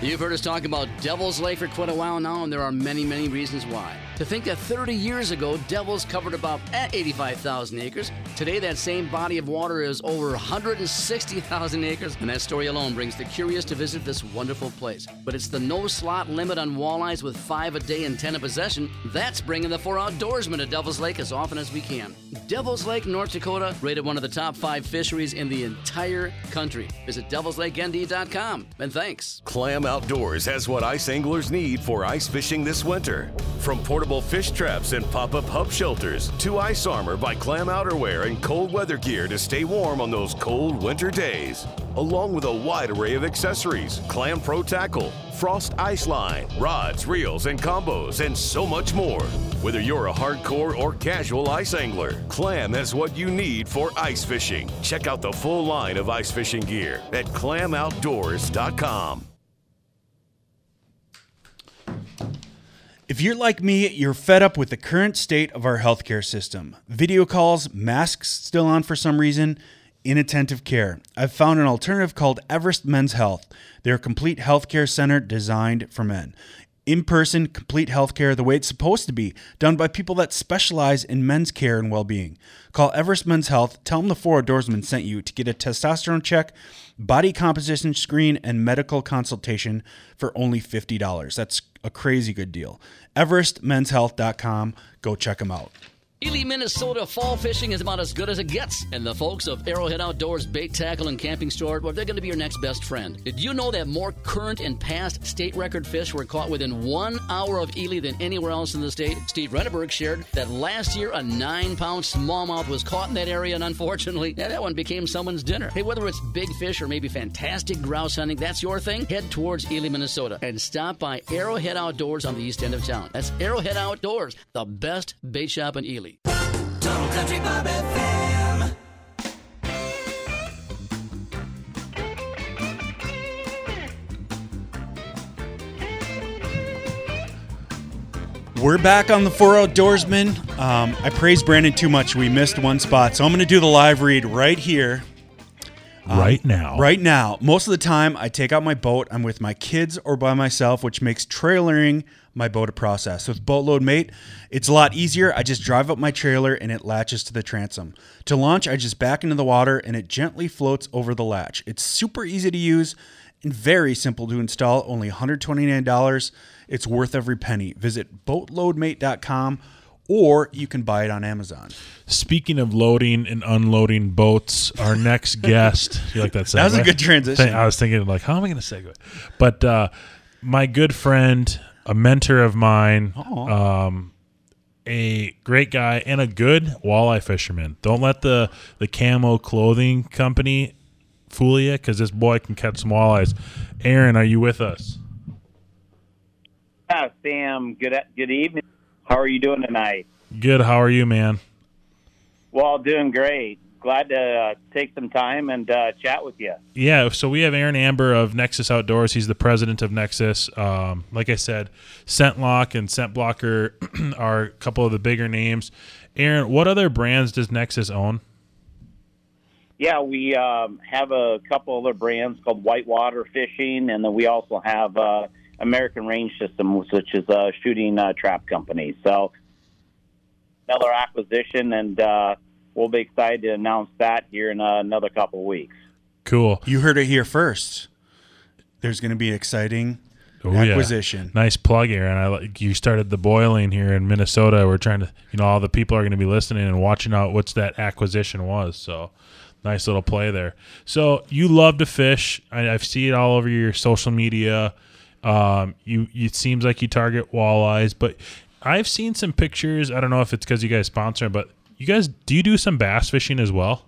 You've heard us talk about Devil's Lake for quite a while now, and there are many, many reasons why. To think that 30 years ago, Devils covered about eh, 85,000 acres. Today, that same body of water is over 160,000 acres, and that story alone brings the curious to visit this wonderful place. But it's the no slot limit on walleyes with five a day and 10 a possession that's bringing the four outdoorsmen to Devil's Lake as often as we can. Devil's Lake, North Dakota, rated one of the top five fisheries in the entire country. Visit devilslakend.com, and thanks. Clam Outdoors has what ice anglers need for ice fishing this winter. From portable fish traps and pop up hub shelters to ice armor by Clam Outerwear and cold weather gear to stay warm on those cold winter days. Along with a wide array of accessories Clam Pro Tackle, Frost Ice Line, rods, reels, and combos, and so much more. Whether you're a hardcore or casual ice angler, Clam has what you need for ice fishing. Check out the full line of ice fishing gear at clamoutdoors.com. If you're like me, you're fed up with the current state of our healthcare system. Video calls, masks still on for some reason, inattentive care. I've found an alternative called Everest Men's Health. They're a complete healthcare center designed for men. In person, complete healthcare the way it's supposed to be, done by people that specialize in men's care and well being. Call Everest Men's Health, tell them the Four Outdoorsman sent you to get a testosterone check, body composition screen, and medical consultation for only $50. That's a crazy good deal. EverestMen'sHealth.com. Go check them out. Ely, Minnesota fall fishing is about as good as it gets. And the folks of Arrowhead Outdoors Bait Tackle and Camping Store, well, they're going to be your next best friend. Did you know that more current and past state record fish were caught within one hour of Ely than anywhere else in the state? Steve Renneberg shared that last year a nine pound smallmouth was caught in that area, and unfortunately, yeah, that one became someone's dinner. Hey, whether it's big fish or maybe fantastic grouse hunting, that's your thing. Head towards Ely, Minnesota, and stop by Arrowhead Outdoors on the east end of town. That's Arrowhead Outdoors, the best bait shop in Ely. Total Country Bob FM. We're back on the Four Outdoorsmen. Um, I praised Brandon too much. We missed one spot. So I'm going to do the live read right here. right now. Right now, most of the time, I take out my boat. I'm with my kids or by myself, which makes trailering my boat to process. With Boatload Mate, it's a lot easier. I just drive up my trailer and it latches to the transom. To launch, I just back into the water and it gently floats over the latch. It's super easy to use and very simple to install. Only $129. It's worth every penny. Visit boatloadmate.com or you can buy it on Amazon. Speaking of loading and unloading boats, our next guest. You like that? Segue? That was a good transition. I was thinking like, how am I going to segue? But uh, my good friend, a mentor of mine, um, a great guy, and a good walleye fisherman. Don't let the the camo clothing company fool you, because this boy can catch some walleyes. Aaron, are you with us? Yeah, Sam. Good good evening. How are you doing tonight? Good. How are you, man? Well, doing great. Glad to uh, take some time and uh, chat with you. Yeah, so we have Aaron Ambur of Nexus Outdoors. He's the president of Nexus. Um, like I said, Scentlok and Scent Blocker are a couple of the bigger names. Aaron, what other brands does Nexus own? Yeah, we um, have a couple other brands called Whitewater Fishing, and then we also have uh, American Range Systems, which is a shooting uh, trap company. So another acquisition, and uh, we'll be excited to announce that here in uh, another couple of weeks. Cool. You heard it here first. There's going to be an exciting Oh, yeah. acquisition. Nice plug, Aaron. I like you started the boiling here in Minnesota. We're trying to, you know, all the people are going to be listening and watching out what's that acquisition was. So, nice little play there. So, you love to fish. I, I've seen it all over your social media. Um, you, it seems like you target walleyes, but I've seen some pictures. I don't know if it's because you guys sponsor, but you guys do you do some bass fishing as well?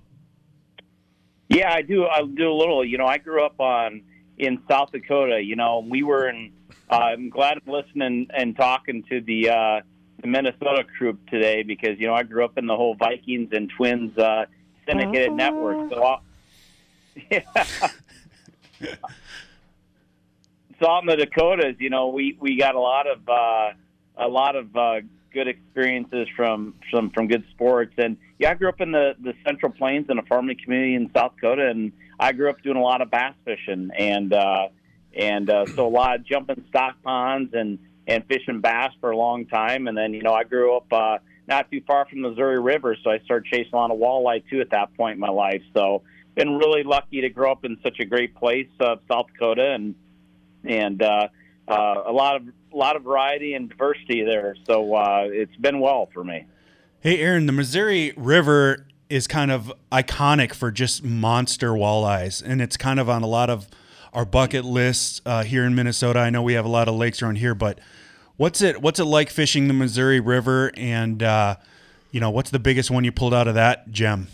Yeah, I do. I do a little. You know, I grew up on in South Dakota. You know, we were in. Uh, I'm glad I'm listening and talking to the uh, the Minnesota group today because you know I grew up in the whole Vikings and Twins uh, syndicated network. So, I'll, yeah. so out in the Dakotas, you know, we we got a lot of uh, a lot of uh, good experiences from from from good sports. And yeah, I grew up in the the Central Plains in a farming community in South Dakota, and I grew up doing a lot of bass fishing and uh, and uh, so a lot of jumping stock ponds and and fishing bass for a long time. And then you know I grew up uh, not too far from the Missouri River, so I started chasing a lot of walleye too at that point in my life. So been really lucky to grow up in such a great place, uh, South Dakota, and and uh, uh, a lot of a lot of variety and diversity there. So uh, it's been well for me. Hey, Aaron, the Missouri River is kind of iconic for just monster walleyes, and it's kind of on a lot of our bucket lists uh, here in Minnesota. I know we have a lot of lakes around here, but what's it what's it like fishing the Missouri River? And uh, you know, what's the biggest one you pulled out of that gem?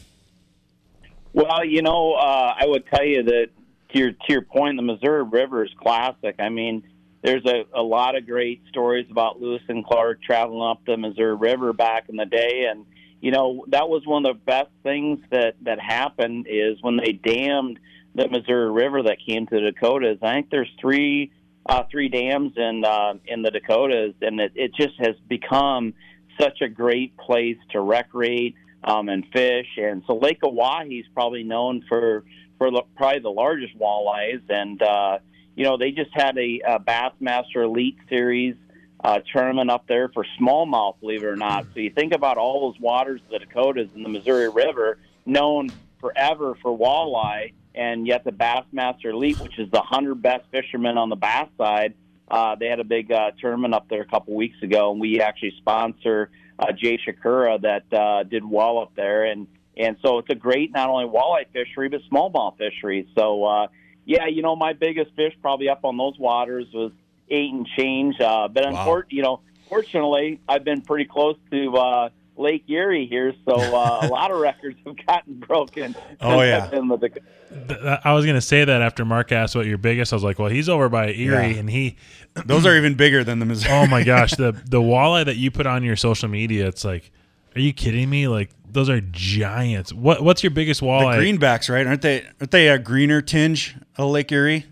Well, you know, uh, I would tell you that to your to your point, the Missouri River is classic. I mean, there's a, a lot of great stories about Lewis and Clark traveling up the Missouri River back in the day, and you know that was one of the best things that that happened is when they dammed the Missouri River that came to the Dakotas. I think there's three uh, three dams in uh, in the Dakotas, and it, it just has become such a great place to recreate um, and fish. And so Lake Oahe is probably known for for the, probably the largest walleyes. And uh, you know they just had a, a Bassmaster Elite Series uh, tournament up there for smallmouth, believe it or not. So you think about all those waters of the Dakotas and the Missouri River, known forever for walleye, and yet the Bassmaster Elite, which is the hundred best fishermen on the bass side. Uh, they had a big uh, tournament up there a couple weeks ago, and we actually sponsor uh, Jay Przekurat that uh, did well up there, and and so it's a great not only walleye fishery but smallmouth fishery. So uh, yeah, you know my biggest fish probably up on those waters was eight and change, uh, but unfor- you know fortunately I've been pretty close to uh, Lake Erie here, so uh, a lot of records have gotten broken. Oh, yeah. in the I was going to say that after Mark asked what your biggest, I was like, well, he's over by Erie, Yeah. and he. Those are even bigger than the Missouri. Oh my gosh, the the walleye that you put on your social media, it's like, are you kidding me? Like those are giants. What what's your biggest walleye? The walleye? greenbacks, right? Aren't they? Aren't they a greener tinge of Lake Erie?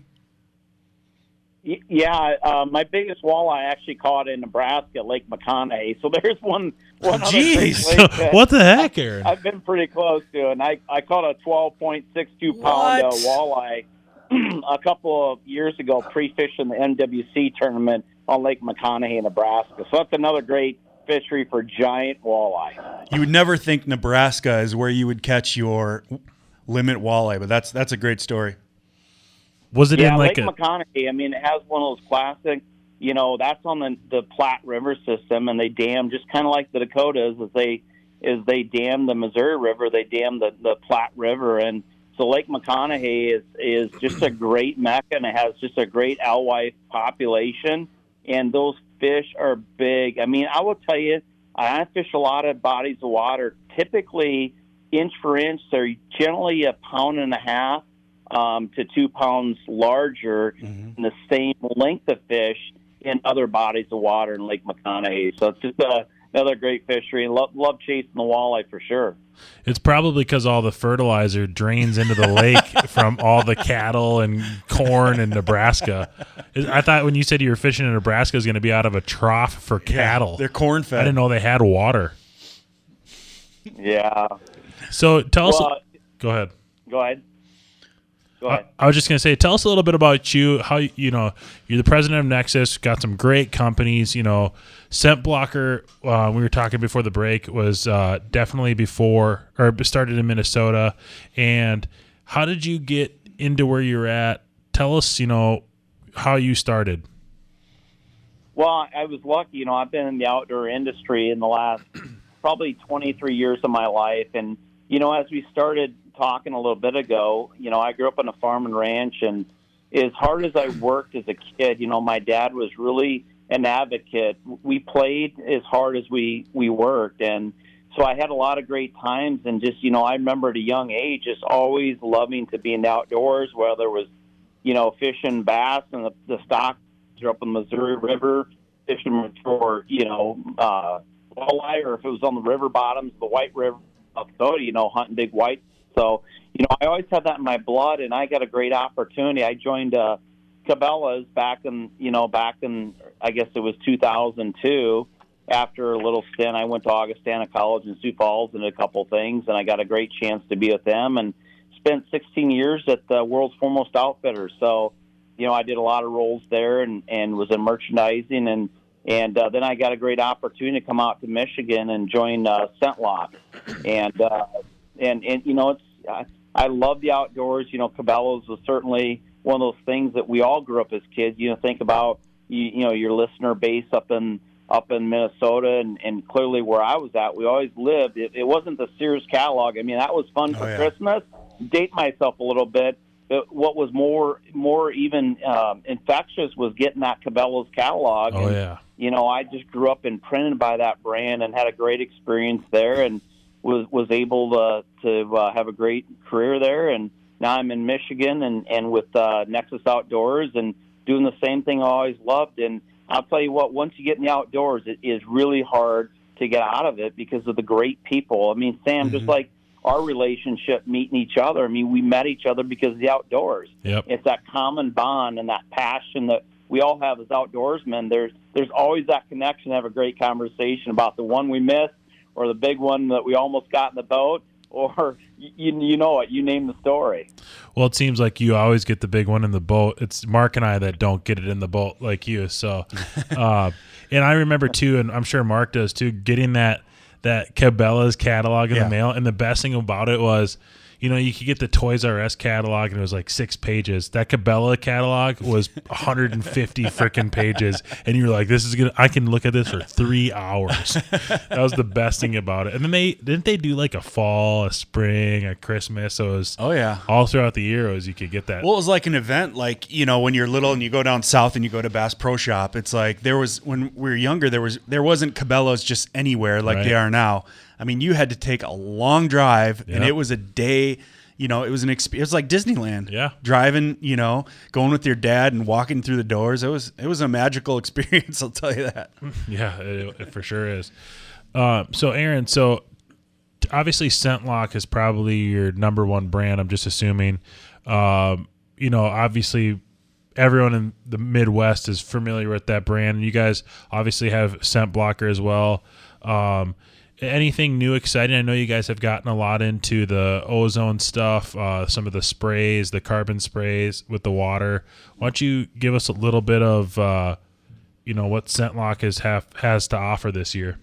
Y- Yeah, uh, my biggest walleye actually caught in Nebraska, Lake McConaughy. So there's one one other Jeez. Lake What the heck, Aaron? I've been pretty close to, and I I caught a 12.62 pound uh, walleye a couple of years ago, pre-fishing the NWC tournament on Lake McConaughy, Nebraska. So that's another great fishery for giant walleye. You would never think Nebraska is where you would catch your limit walleye, but that's that's a great story. Was it yeah, in like Lake a McConaughy. I mean, it has one of those classic. You know, that's on the the Platte River system, and they dam just kind of like the Dakotas, as they as they dam the Missouri River, they dam the the Platte River, and so Lake McConaughy is is just a great mecca, and it has just a great alewife population, and those fish are big. I mean, I will tell you, I fish a lot of bodies of water. Typically, inch for inch, they're generally a pound and a half um, to two pounds larger Mm-hmm. the same length of fish in other bodies of water in Lake McConaughy. So it's just a, another great fishery. Love, love chasing the walleye for sure. It's probably because all the fertilizer drains into the lake from all the cattle and corn in Nebraska. I thought when you said you were fishing in Nebraska, it was going to be out of a trough for cattle. they're corn fed. I didn't know they had water. Yeah. So tell us. Go ahead. Go ahead. Go ahead. I was just going to say, tell us a little bit about you. How you- you know you're the president of Nexus. Got some great companies. You know, Scent Blocker. Uh, we were talking before the break was uh, definitely before or started in Minnesota. And how did you get into where you're at? Tell us, you know, how you started. Well, I was lucky. You know, I've been in the outdoor industry in the last probably 23 years of my life. And, you know, as we started talking a little bit ago, you know, I grew up on a farm and ranch. And as hard as I worked as a kid, you know, my dad was really an advocate. We played as hard as we, we worked. And so I had a lot of great times. And just, you know, I remember at a young age just always loving to be in the outdoors, whether it was, you know, fishing bass and the, the stock are up in the Missouri River, fishing for, you know, uh, walleye, or if it was on the river bottoms, the White River, South Dakota, you know, hunting big white. So, you know, I always had that in my blood, and I got a great opportunity. I joined uh, Cabela's back in, you know, back in, I guess it was 2002. After a little stint, I went to Augustana College in Sioux Falls and a couple things, and I got a great chance to be with them and spent 16 years at the world's foremost outfitter. So, you know, I did a lot of roles there and, and was in merchandising and and uh, then I got a great opportunity to come out to Michigan and join uh, Scentlok, and uh, and and you know it's I, I love the outdoors. You know, Cabela's was certainly one of those things that we all grew up as kids. You know, think about you, you know your listener base up in up in Minnesota and, and clearly where I was at, we always lived. It, it wasn't the Sears catalog. I mean, that was fun for yeah. Christmas. Date myself a little bit. But what was more more even um, infectious was getting that Cabela's catalog. Oh and, yeah. you know, I just grew up imprinted by that brand and had a great experience there, and was was able to to uh, have a great career there. And now I'm in Michigan and and with uh, Nexus Outdoors and doing the same thing I always loved. And I'll tell you what, once you get in the outdoors, it is really hard to get out of it because of the great people. I mean, Sam, just like our relationship meeting each other. I mean, we met each other because of the outdoors. Yep. It's that common bond and that passion that we all have as outdoorsmen. There's there's always that connection. Have a great conversation about the one we missed, or the big one that we almost got in the boat, or you you know it. You name the story. Well, it seems like you always get the big one in the boat. It's Mark and I that don't get it in the boat like you. So, uh, and I remember too, and I'm sure Mark does too, getting that that Cabela's catalog in Yeah. the mail. And the best thing about it was, you know, you could get the Toys R Us catalog and it was like six pages. That Cabela catalog was 150 freaking pages, and you were like, "This is gonna, I can look at this for three hours." that was the best thing about it. And then they didn't they do like a fall, a spring, a Christmas. So it was Oh yeah. all throughout the year was you could get that. Well, it was like an event, like you know, when you're little and you go down south and you go to Bass Pro Shop. It's like there was when we were younger, there was there wasn't Cabela's just anywhere like they are now. I mean, you had to take a long drive, and it was a day. You know, it was an experience. It was like Disneyland. Yeah. driving. You know, going with your dad and walking through the doors. It was it was a magical experience. I'll tell you that. Yeah, it, it for sure is. Uh, so, Aaron, so obviously Scentlok is probably your number one brand. I'm just assuming. Um, you know, obviously, everyone in the Midwest is familiar with that brand. You guys obviously have Scent Blocker as well. Um, anything new exciting? I know you guys have gotten a lot into the ozone stuff, uh, some of the sprays, the carbon sprays with the water. Why don't you give us a little bit of, uh, you know, what Scentlok have has to offer this year?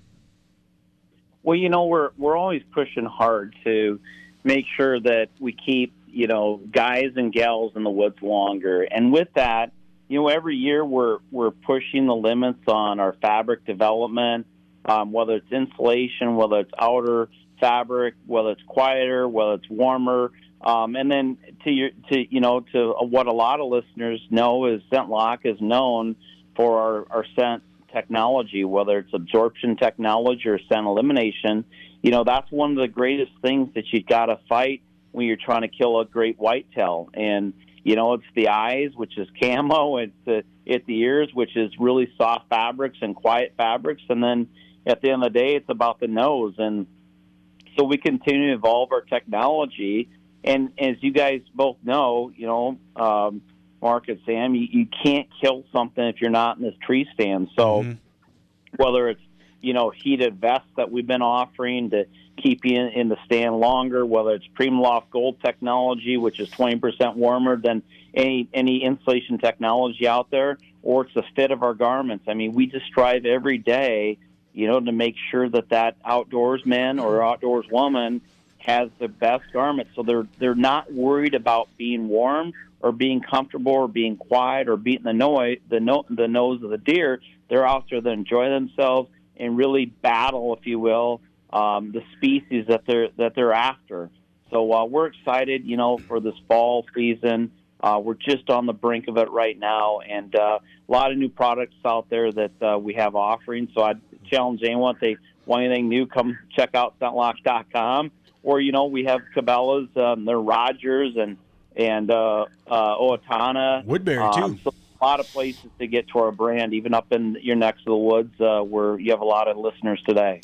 Well, you know, we're we're always pushing hard to make sure that we keep you know guys and gals in the woods longer, and with that, you know, every year we're we're pushing the limits on our fabric development, um, whether it's insulation, whether it's outer fabric, whether it's quieter, whether it's warmer. Um, and then to your, to you know, to what a lot of listeners know is Scentlok is known for our, our scent technology, whether it's absorption technology or scent elimination. You know, that's one of the greatest things that you've got to fight when you're trying to kill a great whitetail. And you know, it's the eyes, which is camo. It's the it's the ears, which is really soft fabrics and quiet fabrics. And then at the end of the day, it's about the nose. And so we continue to evolve our technology. And as you guys both know, you know, um, Mark and Sam, you, you can't kill something if you're not in this tree stand. So whether it's you know heated vests that we've been offering to keep you in, in the stand longer, whether it's Primaloft Gold technology, which is 20% warmer than any any insulation technology out there, or it's the fit of our garments. I mean, we just strive every day, you know, to make sure that that outdoorsman or outdoors woman has the best garments, so they're they're not worried about being warm or being comfortable or being quiet or beating the noise the no, the nose of the deer. They're out there to enjoy themselves and really battle, if you will, um, the species that they're that they're after. So uh, we're excited, you know, for this fall season. Uh, we're just on the brink of it right now, and uh, a lot of new products out there that uh, we have offering. So I challenge anyone if they want anything new, come check out scentlok.com. Or you know, we have Cabela's, um, they're Rogers and and uh, uh, Owatonna, Woodbury, um, too. So a lot of places to get to our brand, even up in your neck of the woods, uh, where you have a lot of listeners today.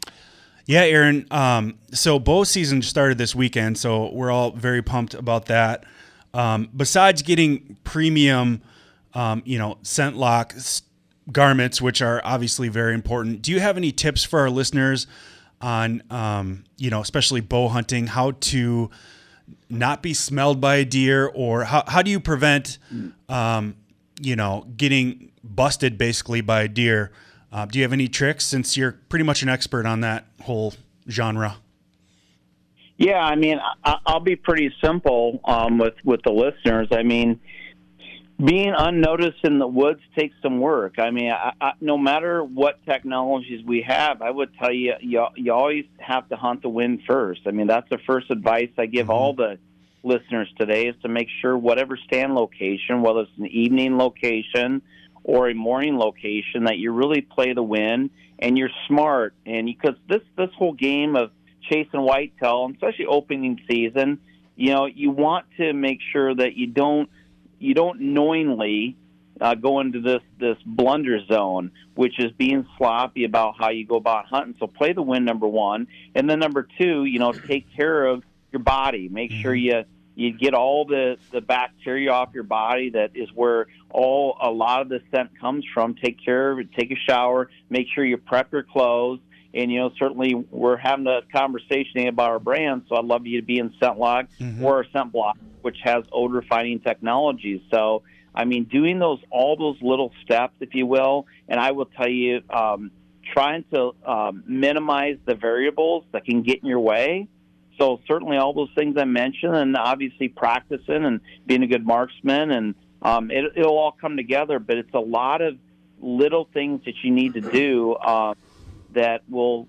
Yeah, Aaron. Um, so bow season started this weekend, so we're all very pumped about that. Um, besides getting premium, um, you know, Scentlok garments, which are obviously very important, do you have any tips for our listeners on, um, you know, especially bow hunting, how to not be smelled by a deer, or how how do you prevent, um, you know, getting busted basically by a deer? Uh, do you have any tricks since you're pretty much an expert on that whole genre? Yeah, I mean, I, I'll be pretty simple um, with with the listeners. I mean, being unnoticed in the woods takes some work. I mean, I, I, no matter what technologies we have, I would tell you, you, you always have to hunt the wind first. I mean, that's the first advice I give all the listeners today is to make sure whatever stand location, whether it's an evening location or a morning location, that you really play the wind and you're smart. And because this this whole game of chasing whitetail, especially opening season, you know, you want to make sure that you don't you don't knowingly uh, go into this this blunder zone, which is being sloppy about how you go about hunting. So play the wind, number one, and then number two, you know, take care of your body. Make sure you you get all the the bacteria off your body. That is where all a lot of the scent comes from. Take care of it. Take a shower. Make sure you prep your clothes. And you know, certainly we're having a conversation about our brand, so I'd love you to be in Scentlok or Scent Block, which has odor finding technologies. So, I mean, doing those all those little steps, if you will, and I will tell you, um, trying to um, minimize the variables that can get in your way. So certainly all those things I mentioned, and obviously practicing and being a good marksman, and um, it, it'll all come together. But it's a lot of little things that you need to do uh, that will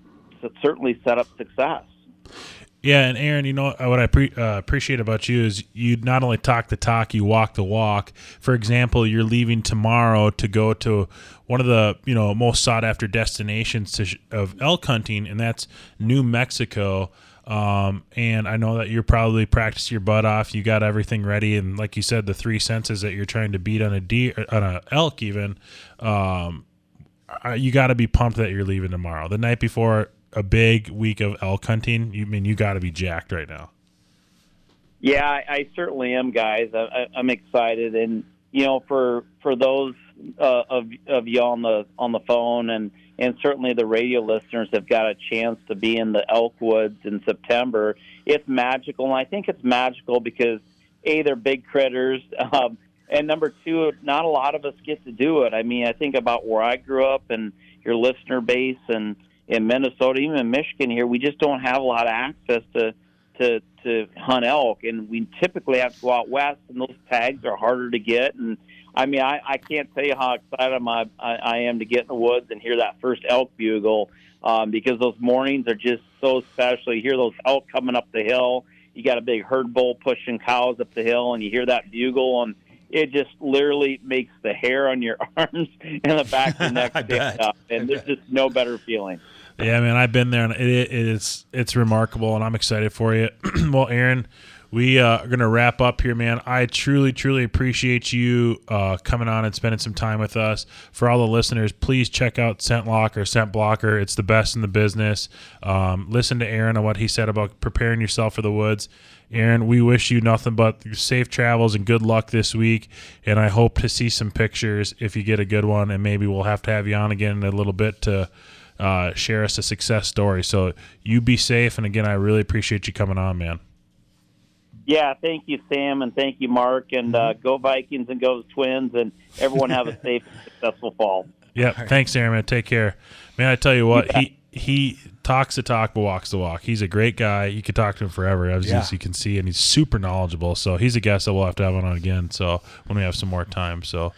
certainly set up success. Yeah, and Aaron, you know what I pre- uh, appreciate about you is you not only talk the talk, you walk the walk. For example, you're leaving tomorrow to go to one of the you know most sought after destinations sh- of elk hunting, and that's New Mexico. Um, and I know that you're probably practicing your butt off. You got everything ready, and like you said, the three senses that you're trying to beat on a deer, on a elk, even. Um, uh, you got to be pumped that you're leaving tomorrow. The night before a big week of elk hunting, you I mean you got to be jacked right now. Yeah, I, I certainly am, guys. I, I'm excited, and you know, for for those uh, of of you on the on the phone and and certainly the radio listeners have got a chance to be in the elk woods in September. It's magical, and I think it's magical because a they're big critters, um, and number two, not a lot of us get to do it. I mean, I think about where I grew up and your listener base, and in Minnesota, even in Michigan here, we just don't have a lot of access to to to hunt elk, and we typically have to go out west, and those tags are harder to get. And I mean, I, I can't tell you how excited I'm, I, I am to get in the woods and hear that first elk bugle, um, because those mornings are just so special. You hear those elk coming up the hill. You got a big herd bull pushing cows up the hill, and you hear that bugle, and it just literally makes the hair on your arms and the back of your neck stand up. And there's just no better feeling. Yeah, man, I've been there, and it, it, it's it's remarkable, and I'm excited for you. well, Aaron, we uh, are gonna wrap up here, man. I truly, truly appreciate you uh, coming on and spending some time with us. For all the listeners, please check out Scentlok or Scent Blocker. It's the best in the business. Um, listen to Aaron and what he said about preparing yourself for the woods. Aaron, we wish you nothing but safe travels and good luck this week. And I hope to see some pictures if you get a good one. And maybe we'll have to have you on again in a little bit to uh, share us a success story. So you be safe. And again, I really appreciate you coming on, man. Yeah, thank you, Sam, and thank you, Mark, and uh, Mm-hmm. go Vikings and go Twins, and everyone have a safe, and successful fall. Yep. Thanks, Aaron. Man. Take care. Man, I tell you what, he he talks the talk but walks the walk. He's a great guy. You could talk to him forever, as, Yeah. you can see, and he's super knowledgeable. So he's a guest that we'll have to have on again. So when we have some more time. So,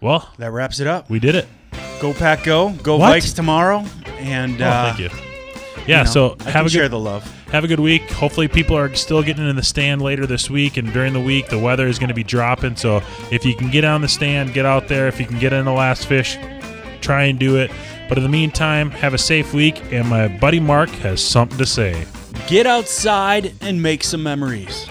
well, That wraps it up. we did it. Go Pack Go. Go What? Vikes tomorrow. And Oh, uh, thank you. Yeah. you know, so I have can a good share the love. Have a good week. Hopefully, people are still getting in the stand later this week and during the week. The weather is going to be dropping, so if you can get on the stand, get out there. If you can get in the last fish, try and do it. But in the meantime, have a safe week. And my buddy Mark has something to say. Get outside and make some memories.